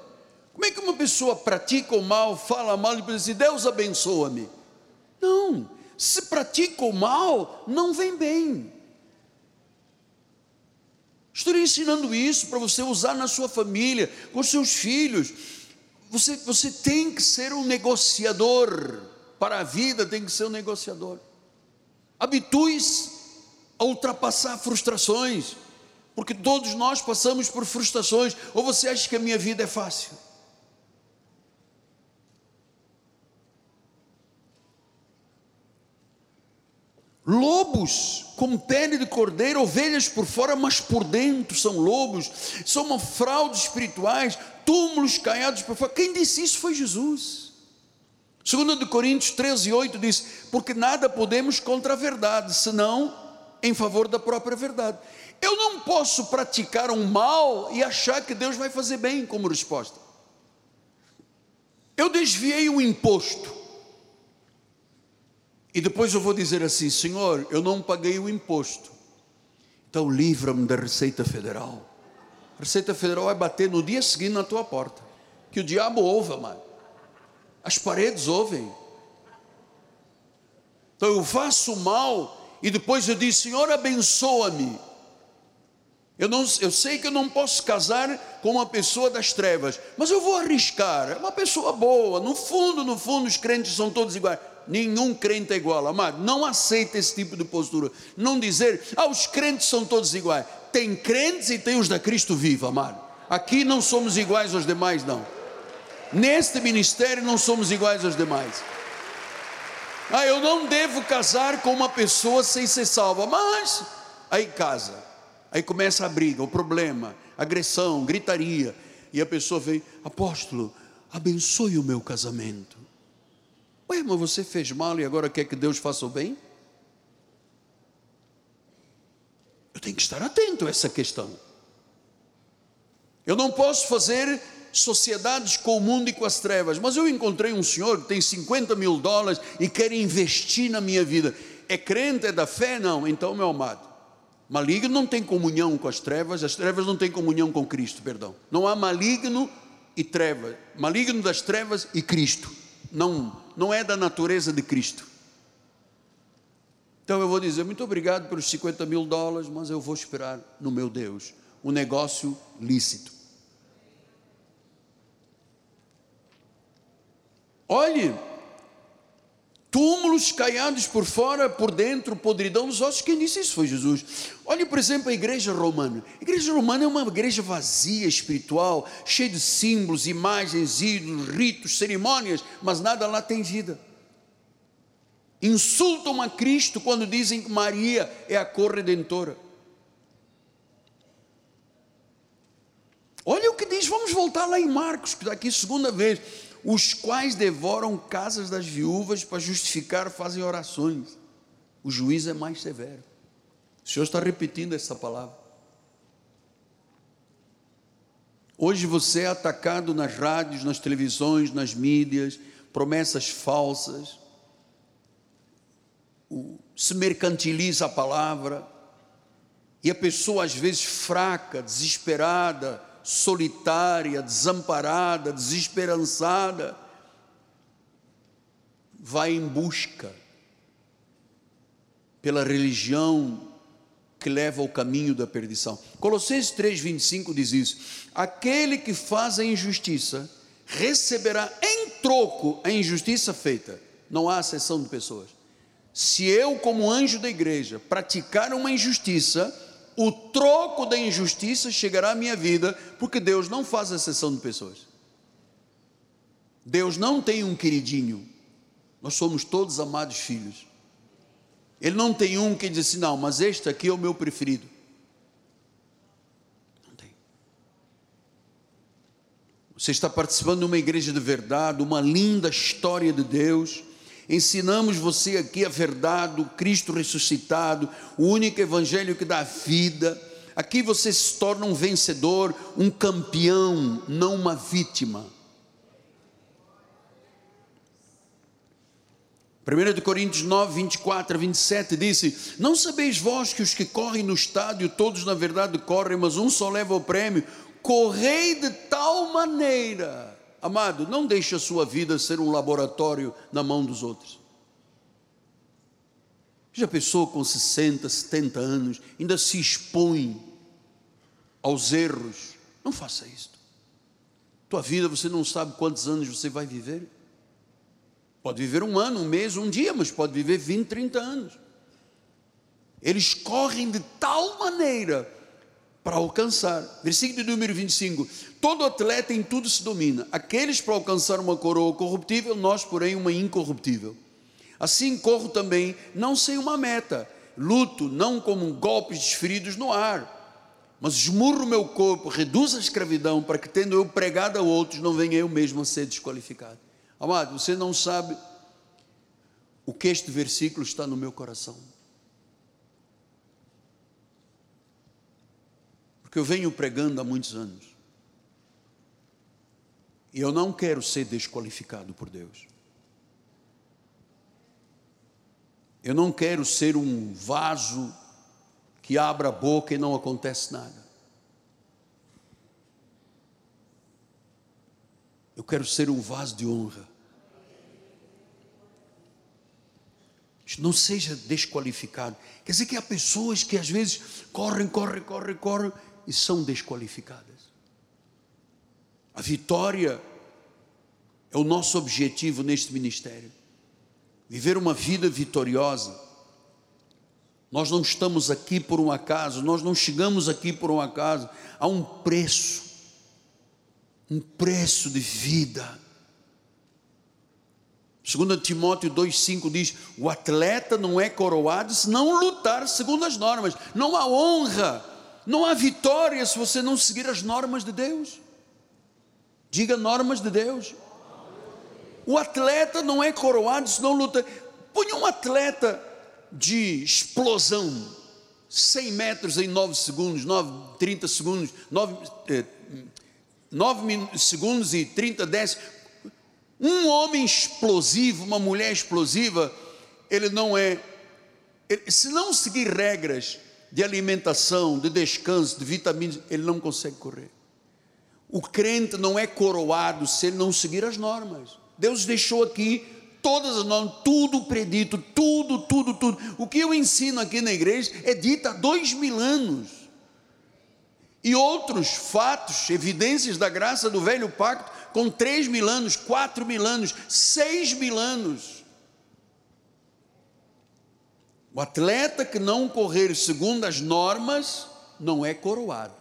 [SPEAKER 1] Como é que uma pessoa pratica o mal, fala mal e diz, Deus abençoa-me? Não, se pratica o mal, não vem bem. Estou ensinando isso para você usar na sua família, com seus filhos. Você, você tem que ser um negociador. Para a vida, tem que ser um negociador. Habitue-se a ultrapassar frustrações, porque todos nós passamos por frustrações. Ou você acha que a minha vida é fácil? Lobos com pele de cordeiro, ovelhas por fora, mas por dentro são lobos, são fraudes espirituais, túmulos caiados por fora. Quem disse isso foi Jesus. Segundo de Coríntios 13, 8 diz: Porque nada podemos contra a verdade, senão em favor da própria verdade. Eu não posso praticar um mal e achar que Deus vai fazer bem como resposta. Eu desviei o imposto. E depois eu vou dizer assim: Senhor, eu não paguei o imposto. Então livra-me da Receita Federal. A Receita Federal vai bater no dia seguinte na tua porta. Que o diabo ouve, mano. As paredes ouvem. Então eu faço mal e depois eu disse: Senhor, abençoa-me. Eu, não, eu sei que eu não posso casar com uma pessoa das trevas, mas eu vou arriscar. É uma pessoa boa. No fundo, no fundo, os crentes são todos iguais. Nenhum crente é igual, amado. Não aceita esse tipo de postura. Não dizer, ah, os crentes são todos iguais. Tem crentes e tem os da Cristo vivo, amado. Aqui não somos iguais aos demais, não. Neste ministério não somos iguais aos demais. Ah, eu não devo casar com uma pessoa sem ser salva, mas aí casa, aí começa a briga, o problema, agressão, gritaria, e a pessoa vem, apóstolo, abençoe o meu casamento. Ué, mas você fez mal e agora quer que Deus faça o bem? Eu tenho que estar atento a essa questão. Eu não posso fazer sociedades com o mundo e com as trevas. Mas eu encontrei um senhor que tem 50 mil dólares e quer investir na minha vida. É crente, é da fé? Não. Então, meu amado, maligno não tem comunhão com as trevas, as trevas não têm comunhão com Cristo, perdão. Não há maligno e treva. Maligno das trevas e Cristo. Não, não é da natureza de Cristo. Então eu vou dizer, muito obrigado pelos 50 mil dólares, mas eu vou esperar no meu Deus. Um negócio lícito. Olhe, túmulos caiados por fora, por dentro, podridão dos ossos. Quem disse isso foi Jesus. Olhe, por exemplo, a igreja romana. A igreja romana é uma igreja vazia, espiritual, cheia de símbolos, imagens, ídolos, ritos, cerimônias, mas nada lá tem vida. Insultam a Cristo quando dizem que Maria é a corredentora. Olha o que diz, vamos voltar lá em Marcos, que daqui segunda vez os quais devoram casas das viúvas para justificar, fazem orações. O juiz é mais severo. O Senhor está repetindo essa palavra. Hoje você é atacado nas rádios, nas televisões, nas mídias, promessas falsas, se mercantiliza a palavra, e a pessoa às vezes fraca, desesperada, solitária, desamparada, desesperançada, vai em busca pela religião que leva ao caminho da perdição. Colossenses 3:25 diz isso: Aquele que faz a injustiça receberá em troco a injustiça feita. Não há exceção de pessoas. Se eu, como anjo da igreja, praticar uma injustiça, o troco da injustiça chegará à minha vida, porque Deus não faz exceção de pessoas. Deus não tem um queridinho. Nós somos todos amados filhos. Ele não tem um que diz assim, não, mas este aqui é o meu preferido. Não tem. Você está participando de uma igreja de verdade, uma linda história de Deus. Ensinamos você aqui a verdade do Cristo ressuscitado, o único evangelho que dá vida. Aqui você se torna um vencedor, um campeão, não uma vítima. 1 Coríntios 9, 24 a 27 disse: Não sabeis vós que os que correm no estádio, todos na verdade correm, mas um só leva o prêmio? Correi de tal maneira, amado, não deixe a sua vida ser um laboratório na mão dos outros. Já pensou com 60, 70 anos, ainda se expõe aos erros? Não faça isto. Tua vida, você não sabe quantos anos você vai viver. Pode viver um ano, um mês, um dia, mas pode viver 20, 30 anos. Eles correm de tal maneira para alcançar. Versículo número 25: Todo atleta em tudo se domina. Aqueles para alcançar uma coroa corruptível, nós, porém, uma incorruptível. Assim corro também, não sem uma meta. Luto não como golpes desferidos no ar, mas esmurro o meu corpo, reduzo a escravidão, para que, tendo eu pregado a outros, não venha eu mesmo a ser desqualificado. Amado, você não sabe o que este versículo está no meu coração. Porque eu venho pregando há muitos anos. E eu não quero ser desqualificado por Deus. Eu não quero ser um vaso que abra a boca e não acontece nada. Eu quero ser um vaso de honra. Não seja desqualificado. Quer dizer que há pessoas que às vezes correm, correm, correm, correm e são desqualificadas. A vitória é o nosso objetivo neste ministério. Viver uma vida vitoriosa. Nós não estamos aqui por um acaso, nós não chegamos aqui por um acaso. Há um preço, um preço de vida 2 Timóteo 2,5 diz: o atleta não é coroado se não lutar segundo as normas. Não há honra, não há vitória se você não seguir as normas de Deus. Diga normas de Deus. O atleta não é coroado se não luta. Põe um atleta de explosão, 100 metros em 9 segundos, 9, 30 segundos, 9, eh, 9 segundos e 30 décimos um homem explosivo, uma mulher explosiva, ele não é. Ele, se não seguir regras de alimentação, de descanso, de vitaminas, ele não consegue correr. O crente não é coroado se ele não seguir as normas. Deus deixou aqui todas as normas, tudo predito, tudo, tudo, tudo. O que eu ensino aqui na igreja é dito há dois mil anos. E outros fatos, evidências da graça do velho pacto, com três mil anos, quatro mil anos, seis mil anos. O atleta que não correr segundo as normas não é coroado.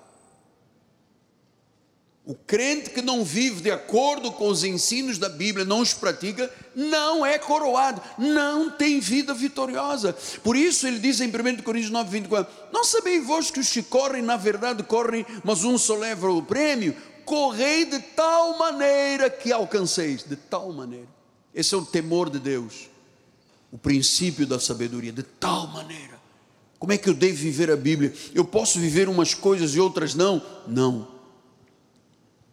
[SPEAKER 1] O crente que não vive de acordo com os ensinos da Bíblia, não os pratica, não é coroado, não tem vida vitoriosa. Por isso ele diz em 1 Coríntios 9, 24: Não sabeis vós que os que correm, na verdade correm, mas um só leva o prêmio? correi de tal maneira que alcanceis, de tal maneira. Esse é o temor de Deus, o princípio da sabedoria, de tal maneira. Como é que eu devo viver a Bíblia? Eu posso viver umas coisas e outras não? Não.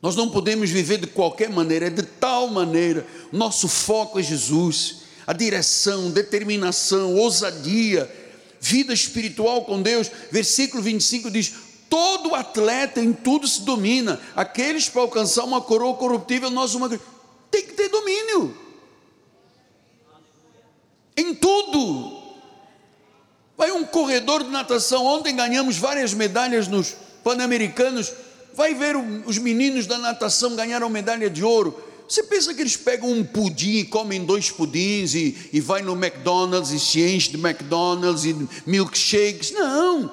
[SPEAKER 1] Nós não podemos viver de qualquer maneira, é de tal maneira. Nosso foco é Jesus, a direção, determinação, ousadia, vida espiritual com Deus. Versículo 25 diz: Todo atleta em tudo se domina. Aqueles para alcançar uma coroa corruptível, nós uma. Tem que ter domínio. Em tudo. Vai um corredor de natação. Ontem ganhamos várias medalhas nos Pan-Americanos. Vai ver os meninos da natação ganharam medalha de ouro. Você pensa que eles pegam um pudim comem dois pudins e, e vai no McDonald's e se enche de McDonald's e milkshakes? Não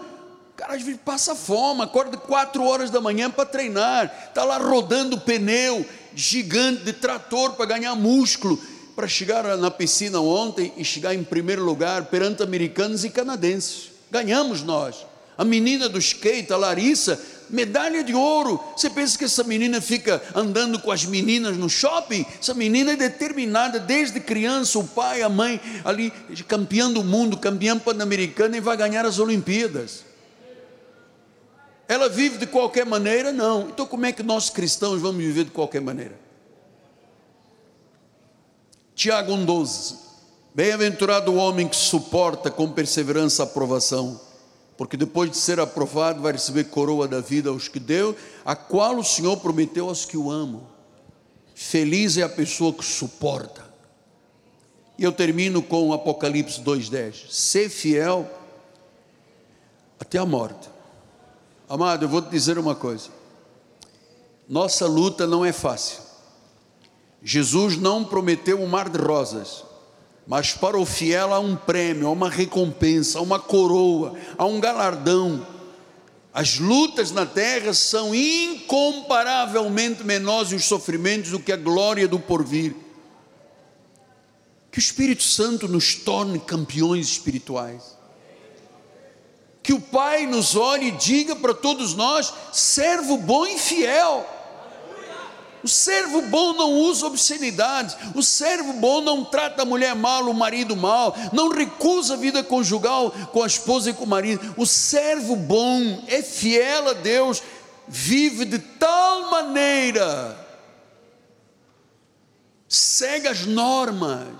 [SPEAKER 1] cara às vezes passa fome, acorda quatro horas da manhã para treinar, está lá rodando pneu gigante de trator para ganhar músculo. para chegar na piscina ontem e chegar em primeiro lugar perante americanos e canadenses. Ganhamos nós. A menina do skate, a Larissa, medalha de ouro. Você pensa que essa menina fica andando com as meninas no shopping? Essa menina é determinada desde criança, o pai, a mãe, ali, campeã do mundo, campeã pan-americana e vai ganhar as Olimpíadas. Ela vive de qualquer maneira? Não. Então, como é que nós cristãos vamos viver de qualquer maneira? Tiago 1,12: Bem-aventurado o homem que suporta com perseverança a aprovação, porque depois de ser aprovado vai receber coroa da vida aos que deu, a qual o Senhor prometeu aos que o amam. Feliz é a pessoa que suporta. E eu termino com Apocalipse 2,10: Ser fiel até a morte. Amado, eu vou te dizer uma coisa. Nossa luta não é fácil. Jesus não prometeu um mar de rosas, mas para o fiel há um prêmio, há uma recompensa, há uma coroa, há um galardão. As lutas na terra são incomparavelmente menores os sofrimentos do que a glória do porvir. Que o Espírito Santo nos torne campeões espirituais. Que o Pai nos olhe e diga para todos nós: servo bom e fiel. O servo bom não usa obscenidades, o servo bom não trata a mulher mal, o marido mal, não recusa a vida conjugal com a esposa e com o marido. O servo bom é fiel a Deus, vive de tal maneira, segue as normas.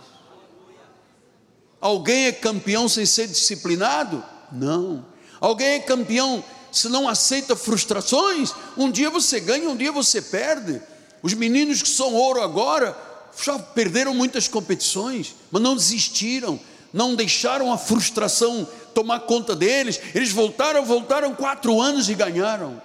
[SPEAKER 1] Alguém é campeão sem ser disciplinado? Não. Alguém é campeão se não aceita frustrações? Um dia você ganha, um dia você perde. Os meninos que são ouro agora já perderam muitas competições, mas não desistiram, não deixaram a frustração tomar conta deles. Eles voltaram, voltaram quatro anos e ganharam.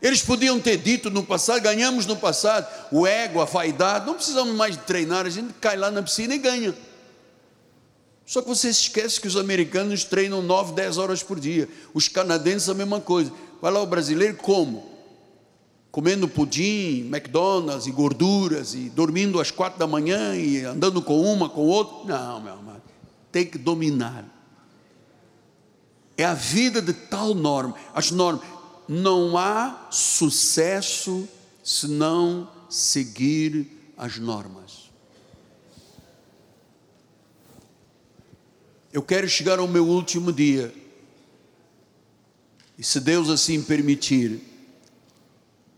[SPEAKER 1] Eles podiam ter dito no passado, ganhamos no passado, o ego, a vaidade, não precisamos mais de treinar, a gente cai lá na piscina e ganha. Só que você esquece que os americanos treinam 9, 10 horas por dia, os canadenses a mesma coisa. Vai lá o brasileiro como? Comendo pudim, McDonald's e gorduras e dormindo às quatro da manhã e andando com uma, com outra. Não, meu amado, tem que dominar. É a vida de tal norma. As normas. Não há sucesso se não seguir as normas. Eu quero chegar ao meu último dia. E se Deus assim permitir,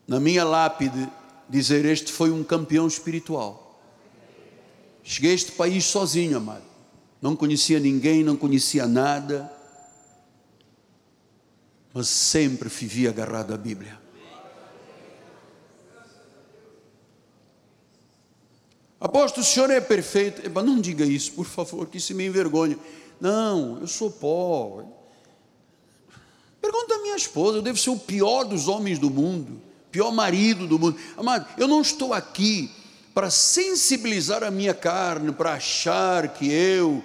[SPEAKER 1] na minha lápide, dizer: Este foi um campeão espiritual. Cheguei a este país sozinho, amado. Não conhecia ninguém, não conhecia nada, mas sempre vivi agarrado à Bíblia. Apóstolo, o senhor é perfeito. Eba, não diga isso, por favor, que isso me envergonha. Não, eu sou pó. Pergunta à minha esposa, eu devo ser o pior dos homens do mundo pior marido do mundo. Amado, eu não estou aqui para sensibilizar a minha carne, para achar que eu.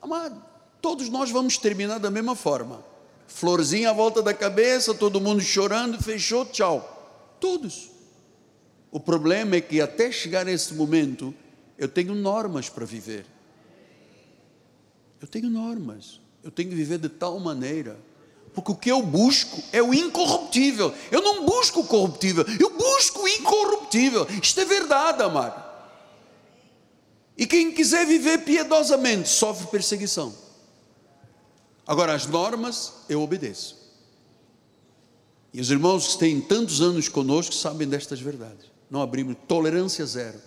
[SPEAKER 1] Amado, todos nós vamos terminar da mesma forma. Florzinha à volta da cabeça, todo mundo chorando, fechou, tchau. Todos. O problema é que até chegar esse momento, eu tenho normas para viver. Eu tenho normas. Eu tenho que viver de tal maneira porque o que eu busco é o incorruptível. Eu não busco o corruptível, eu busco o incorruptível. Isto é verdade, amado. E quem quiser viver piedosamente sofre perseguição. Agora, as normas eu obedeço. E os irmãos que têm tantos anos conosco sabem destas verdades. Não abrimos tolerância zero.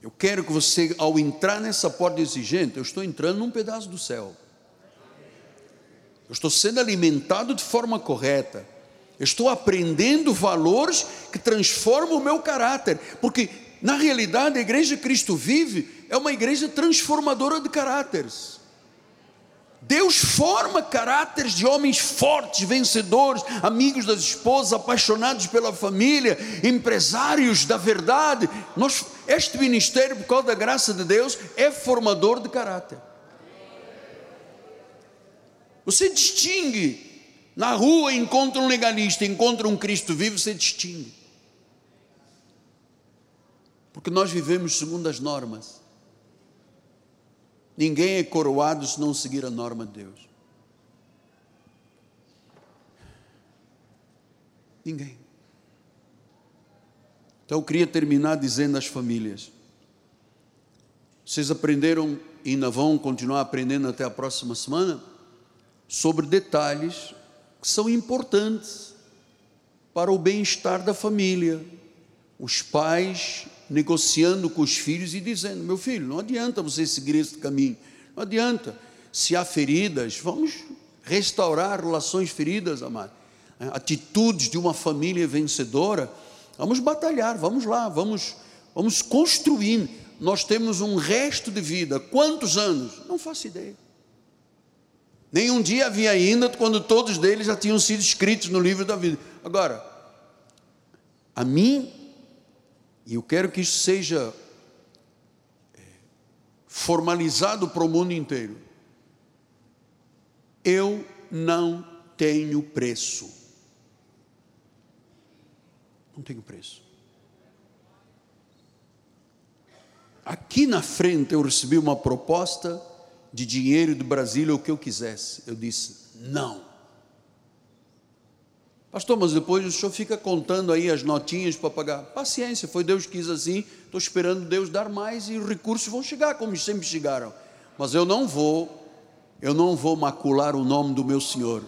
[SPEAKER 1] Eu quero que você, ao entrar nessa porta exigente, eu estou entrando num pedaço do céu. Eu estou sendo alimentado de forma correta. Eu estou aprendendo valores que transformam o meu caráter. Porque, na realidade, a igreja Cristo vive é uma igreja transformadora de caráteres. Deus forma caráteres de homens fortes, vencedores, amigos das esposas, apaixonados pela família, empresários da verdade. Nós, este ministério, por causa da graça de Deus, é formador de caráter. Você distingue Na rua encontra um legalista, encontra um Cristo vivo, você distingue. Porque nós vivemos segundo as normas. Ninguém é coroado se não seguir a norma de Deus. Ninguém. Então eu queria terminar dizendo às famílias: vocês aprenderam e ainda vão continuar aprendendo até a próxima semana sobre detalhes que são importantes para o bem-estar da família. Os pais negociando com os filhos e dizendo: meu filho, não adianta você seguir esse caminho, não adianta. Se há feridas, vamos restaurar relações feridas, amado. Atitudes de uma família vencedora, vamos batalhar, vamos lá, vamos, vamos construindo. Nós temos um resto de vida, quantos anos? Não faço ideia. Nenhum dia havia ainda quando todos deles já tinham sido escritos no livro da vida. Agora, a mim e eu quero que isso seja é, formalizado para o mundo inteiro. Eu não tenho preço. Não tenho preço. Aqui na frente eu recebi uma proposta de dinheiro do Brasil, o que eu quisesse. Eu disse: não. Pastor, mas depois o senhor fica contando aí as notinhas para pagar. Paciência, foi Deus que quis assim. Estou esperando Deus dar mais e os recursos vão chegar, como sempre chegaram. Mas eu não vou, eu não vou macular o nome do meu Senhor.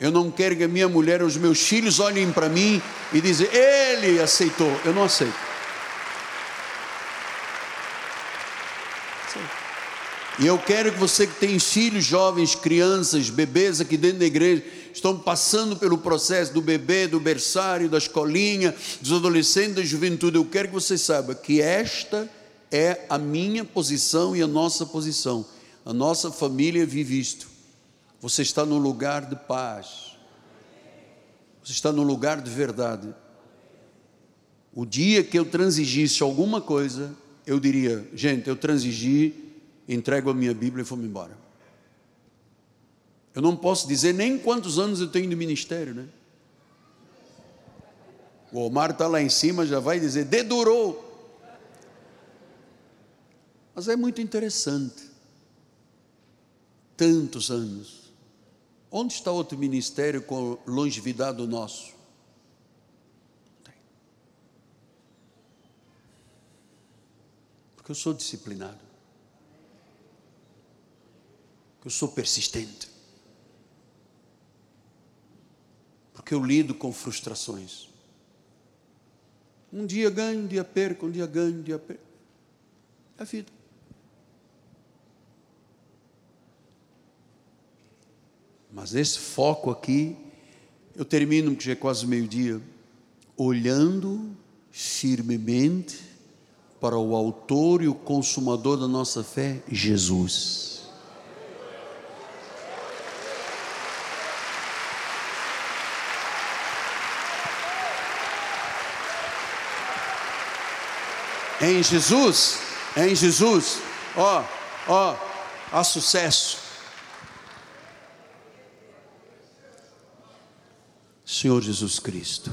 [SPEAKER 1] Eu não quero que a minha mulher, os meus filhos olhem para mim e dizem, ele aceitou. Eu não aceito. E eu quero que você que tem filhos jovens, crianças, bebês aqui dentro da igreja, estão passando pelo processo do bebê, do berçário, da escolinha, dos adolescentes, da juventude. Eu quero que você saiba que esta é a minha posição e a nossa posição. A nossa família vive isto. Você está no lugar de paz. Você está no lugar de verdade. O dia que eu transigisse alguma coisa, eu diria: gente, eu transigi entrego a minha Bíblia e vou-me embora. Eu não posso dizer nem quantos anos eu tenho de ministério, né? O Omar está lá em cima, já vai dizer, dedurou. Mas é muito interessante. Tantos anos. Onde está outro ministério com longevidade do nosso? Porque eu sou disciplinado eu sou persistente. Porque eu lido com frustrações. Um dia ganho, um dia perco, um dia ganho, um dia perco. É a vida. Mas esse foco aqui, eu termino, porque já é quase meio-dia, olhando firmemente para o autor e o consumador da nossa fé, Jesus. Em Jesus, em Jesus, ó, ó, há sucesso. Senhor Jesus Cristo,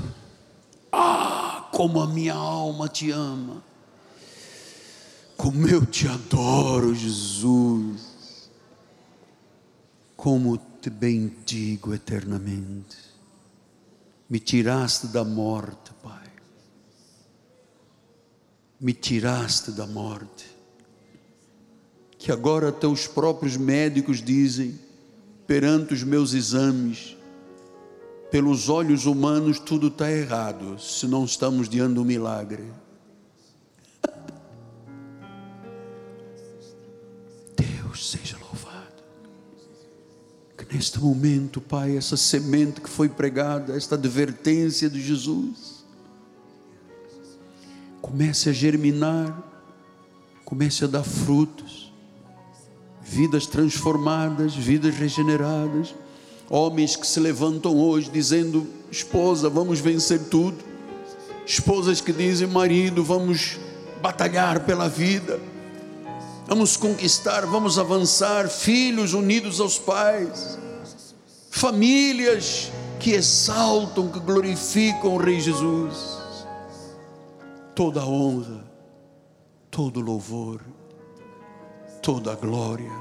[SPEAKER 1] ah, como a minha alma te ama, como eu te adoro, Jesus, como te bendigo eternamente, me tiraste da morte, Pai me tiraste da morte. Que agora teus próprios médicos dizem, perante os meus exames, pelos olhos humanos tudo está errado, se não estamos diante um milagre. Deus seja louvado. Que neste momento, Pai, essa semente que foi pregada, esta advertência de Jesus, comece a germinar, comece a dar frutos, vidas transformadas, vidas regeneradas, homens que se levantam hoje dizendo: esposa, vamos vencer tudo, esposas que dizem: marido, vamos batalhar pela vida, vamos conquistar, vamos avançar, filhos unidos aos pais. famílias que exaltam, que glorificam o Rei Jesus. Toda honra, todo louvor, toda glória,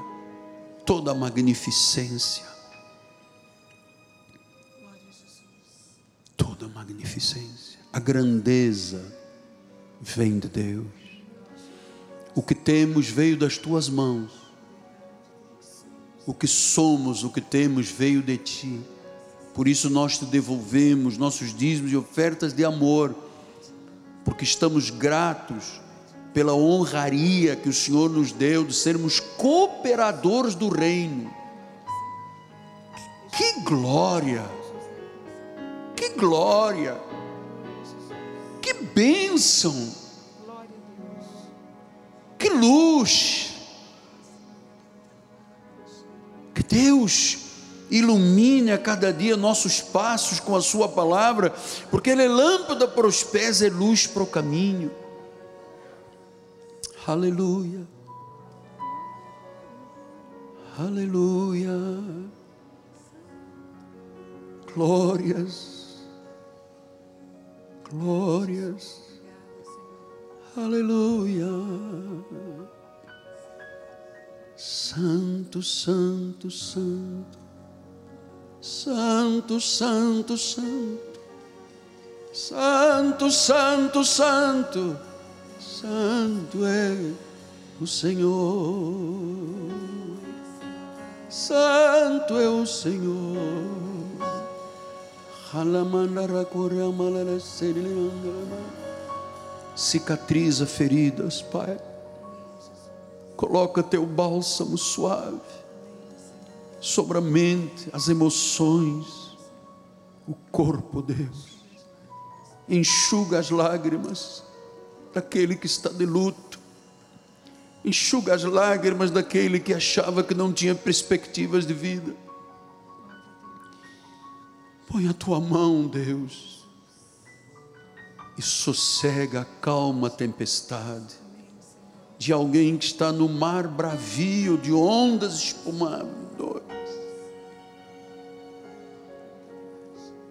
[SPEAKER 1] toda magnificência. Toda magnificência, a grandeza vem de Deus. O que temos veio das tuas mãos. O que somos, o que temos veio de ti. Por isso nós te devolvemos nossos dízimos e ofertas de amor, porque estamos gratos pela honraria que o Senhor nos deu de sermos cooperadores do reino. Que glória! Que glória! Que bênção! Que luz! Que Deus ilumine a cada dia nossos passos com a Sua palavra, porque Ele é lâmpada para os pés, é luz para o caminho. Aleluia. Aleluia. Glórias. Glórias. Aleluia. Santo, santo, santo. Santo, santo, santo. Santo, santo, santo. Santo é o Senhor. Santo é o Senhor. Cicatriza feridas, Pai. Coloca teu bálsamo suave sobre a mente, as emoções, o corpo, Deus. Enxuga as lágrimas daquele que está de luto. Enxuga as lágrimas daquele que achava que não tinha perspectivas de vida. Põe a tua mão, Deus, e sossega, a tempestade de alguém que está no mar bravio de ondas espumadas.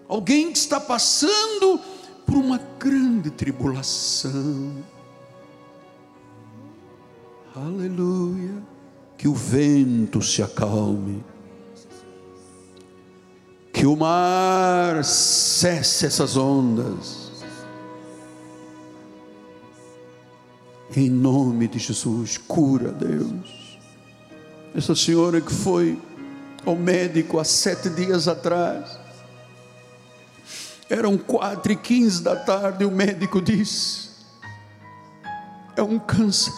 [SPEAKER 1] Alguém que está passando por uma grande tribulação. Aleluia. Que o vento se acalme que o mar cesse essas ondas. Em nome de Jesus, cura, Deus. Essa senhora que foi ao médico há sete dias atrás, eram quatro e quinze da tarde, o médico disse: é um câncer.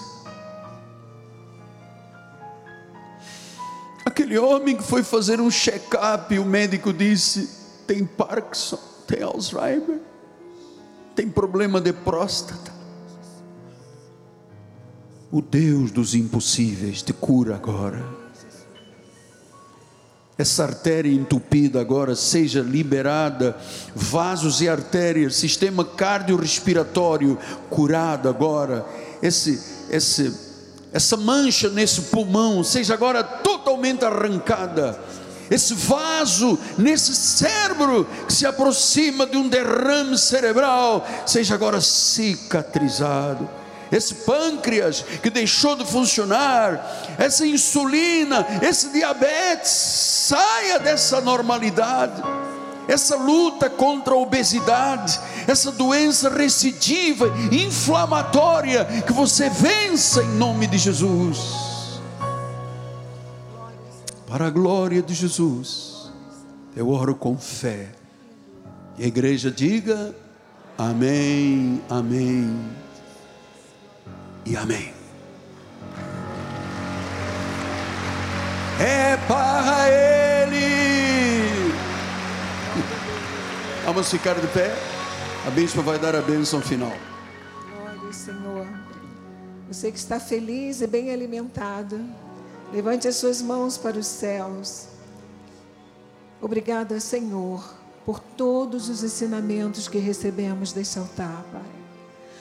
[SPEAKER 1] Aquele homem que foi fazer um check-up o médico disse: tem Parkinson, tem Alzheimer, tem problema de próstata. O Deus dos impossíveis te cura agora. Essa artéria entupida agora seja liberada, vasos e artérias, sistema cardiorrespiratório curado agora. Esse, esse essa mancha nesse pulmão seja agora totalmente arrancada. Esse vaso nesse cérebro que se aproxima de um derrame cerebral seja agora cicatrizado. Esse pâncreas que deixou de funcionar, essa insulina, esse diabetes, saia dessa normalidade essa luta contra a obesidade, essa doença recidiva, inflamatória, que você vença em nome de Jesus. Para a glória de Jesus, eu oro com fé. E a igreja diga: Amém, Amém e Amém. É para Ele Vamos ficar de pé. A bispa vai dar a bênção final.
[SPEAKER 2] Glória, Senhor. Você que está feliz e bem alimentado, levante as suas mãos para os céus. Obrigada, Senhor, por todos os ensinamentos que recebemos deste altar, Pai.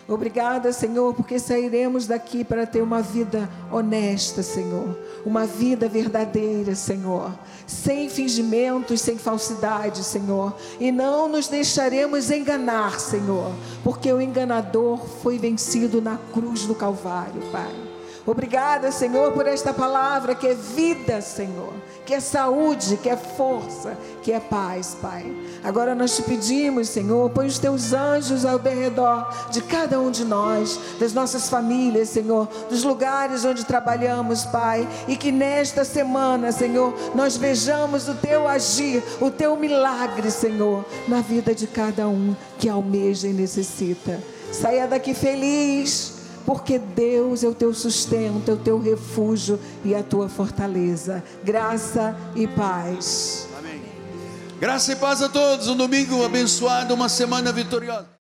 [SPEAKER 2] Obrigada, Senhor, porque sairemos daqui para ter uma vida honesta, Senhor. Uma vida verdadeira, Senhor. Sem fingimentos, sem falsidade, Senhor. E não nos deixaremos enganar, Senhor. Porque o enganador foi vencido na cruz do Calvário, Pai. Obrigada, Senhor, por esta palavra que é vida, Senhor, que é saúde, que é força, que é paz, Pai. Agora nós te pedimos, Senhor, põe os teus anjos ao redor de cada um de nós, das nossas famílias, Senhor, dos lugares onde trabalhamos, Pai, e que nesta semana, Senhor, nós vejamos o teu agir, o teu milagre, Senhor, na vida de cada um que almeja e necessita. Saia daqui feliz porque Deus é o teu sustento, é o teu refúgio e a tua fortaleza. Graça e paz.
[SPEAKER 1] Amém. Graça e paz a todos. Um domingo abençoado, uma semana vitoriosa.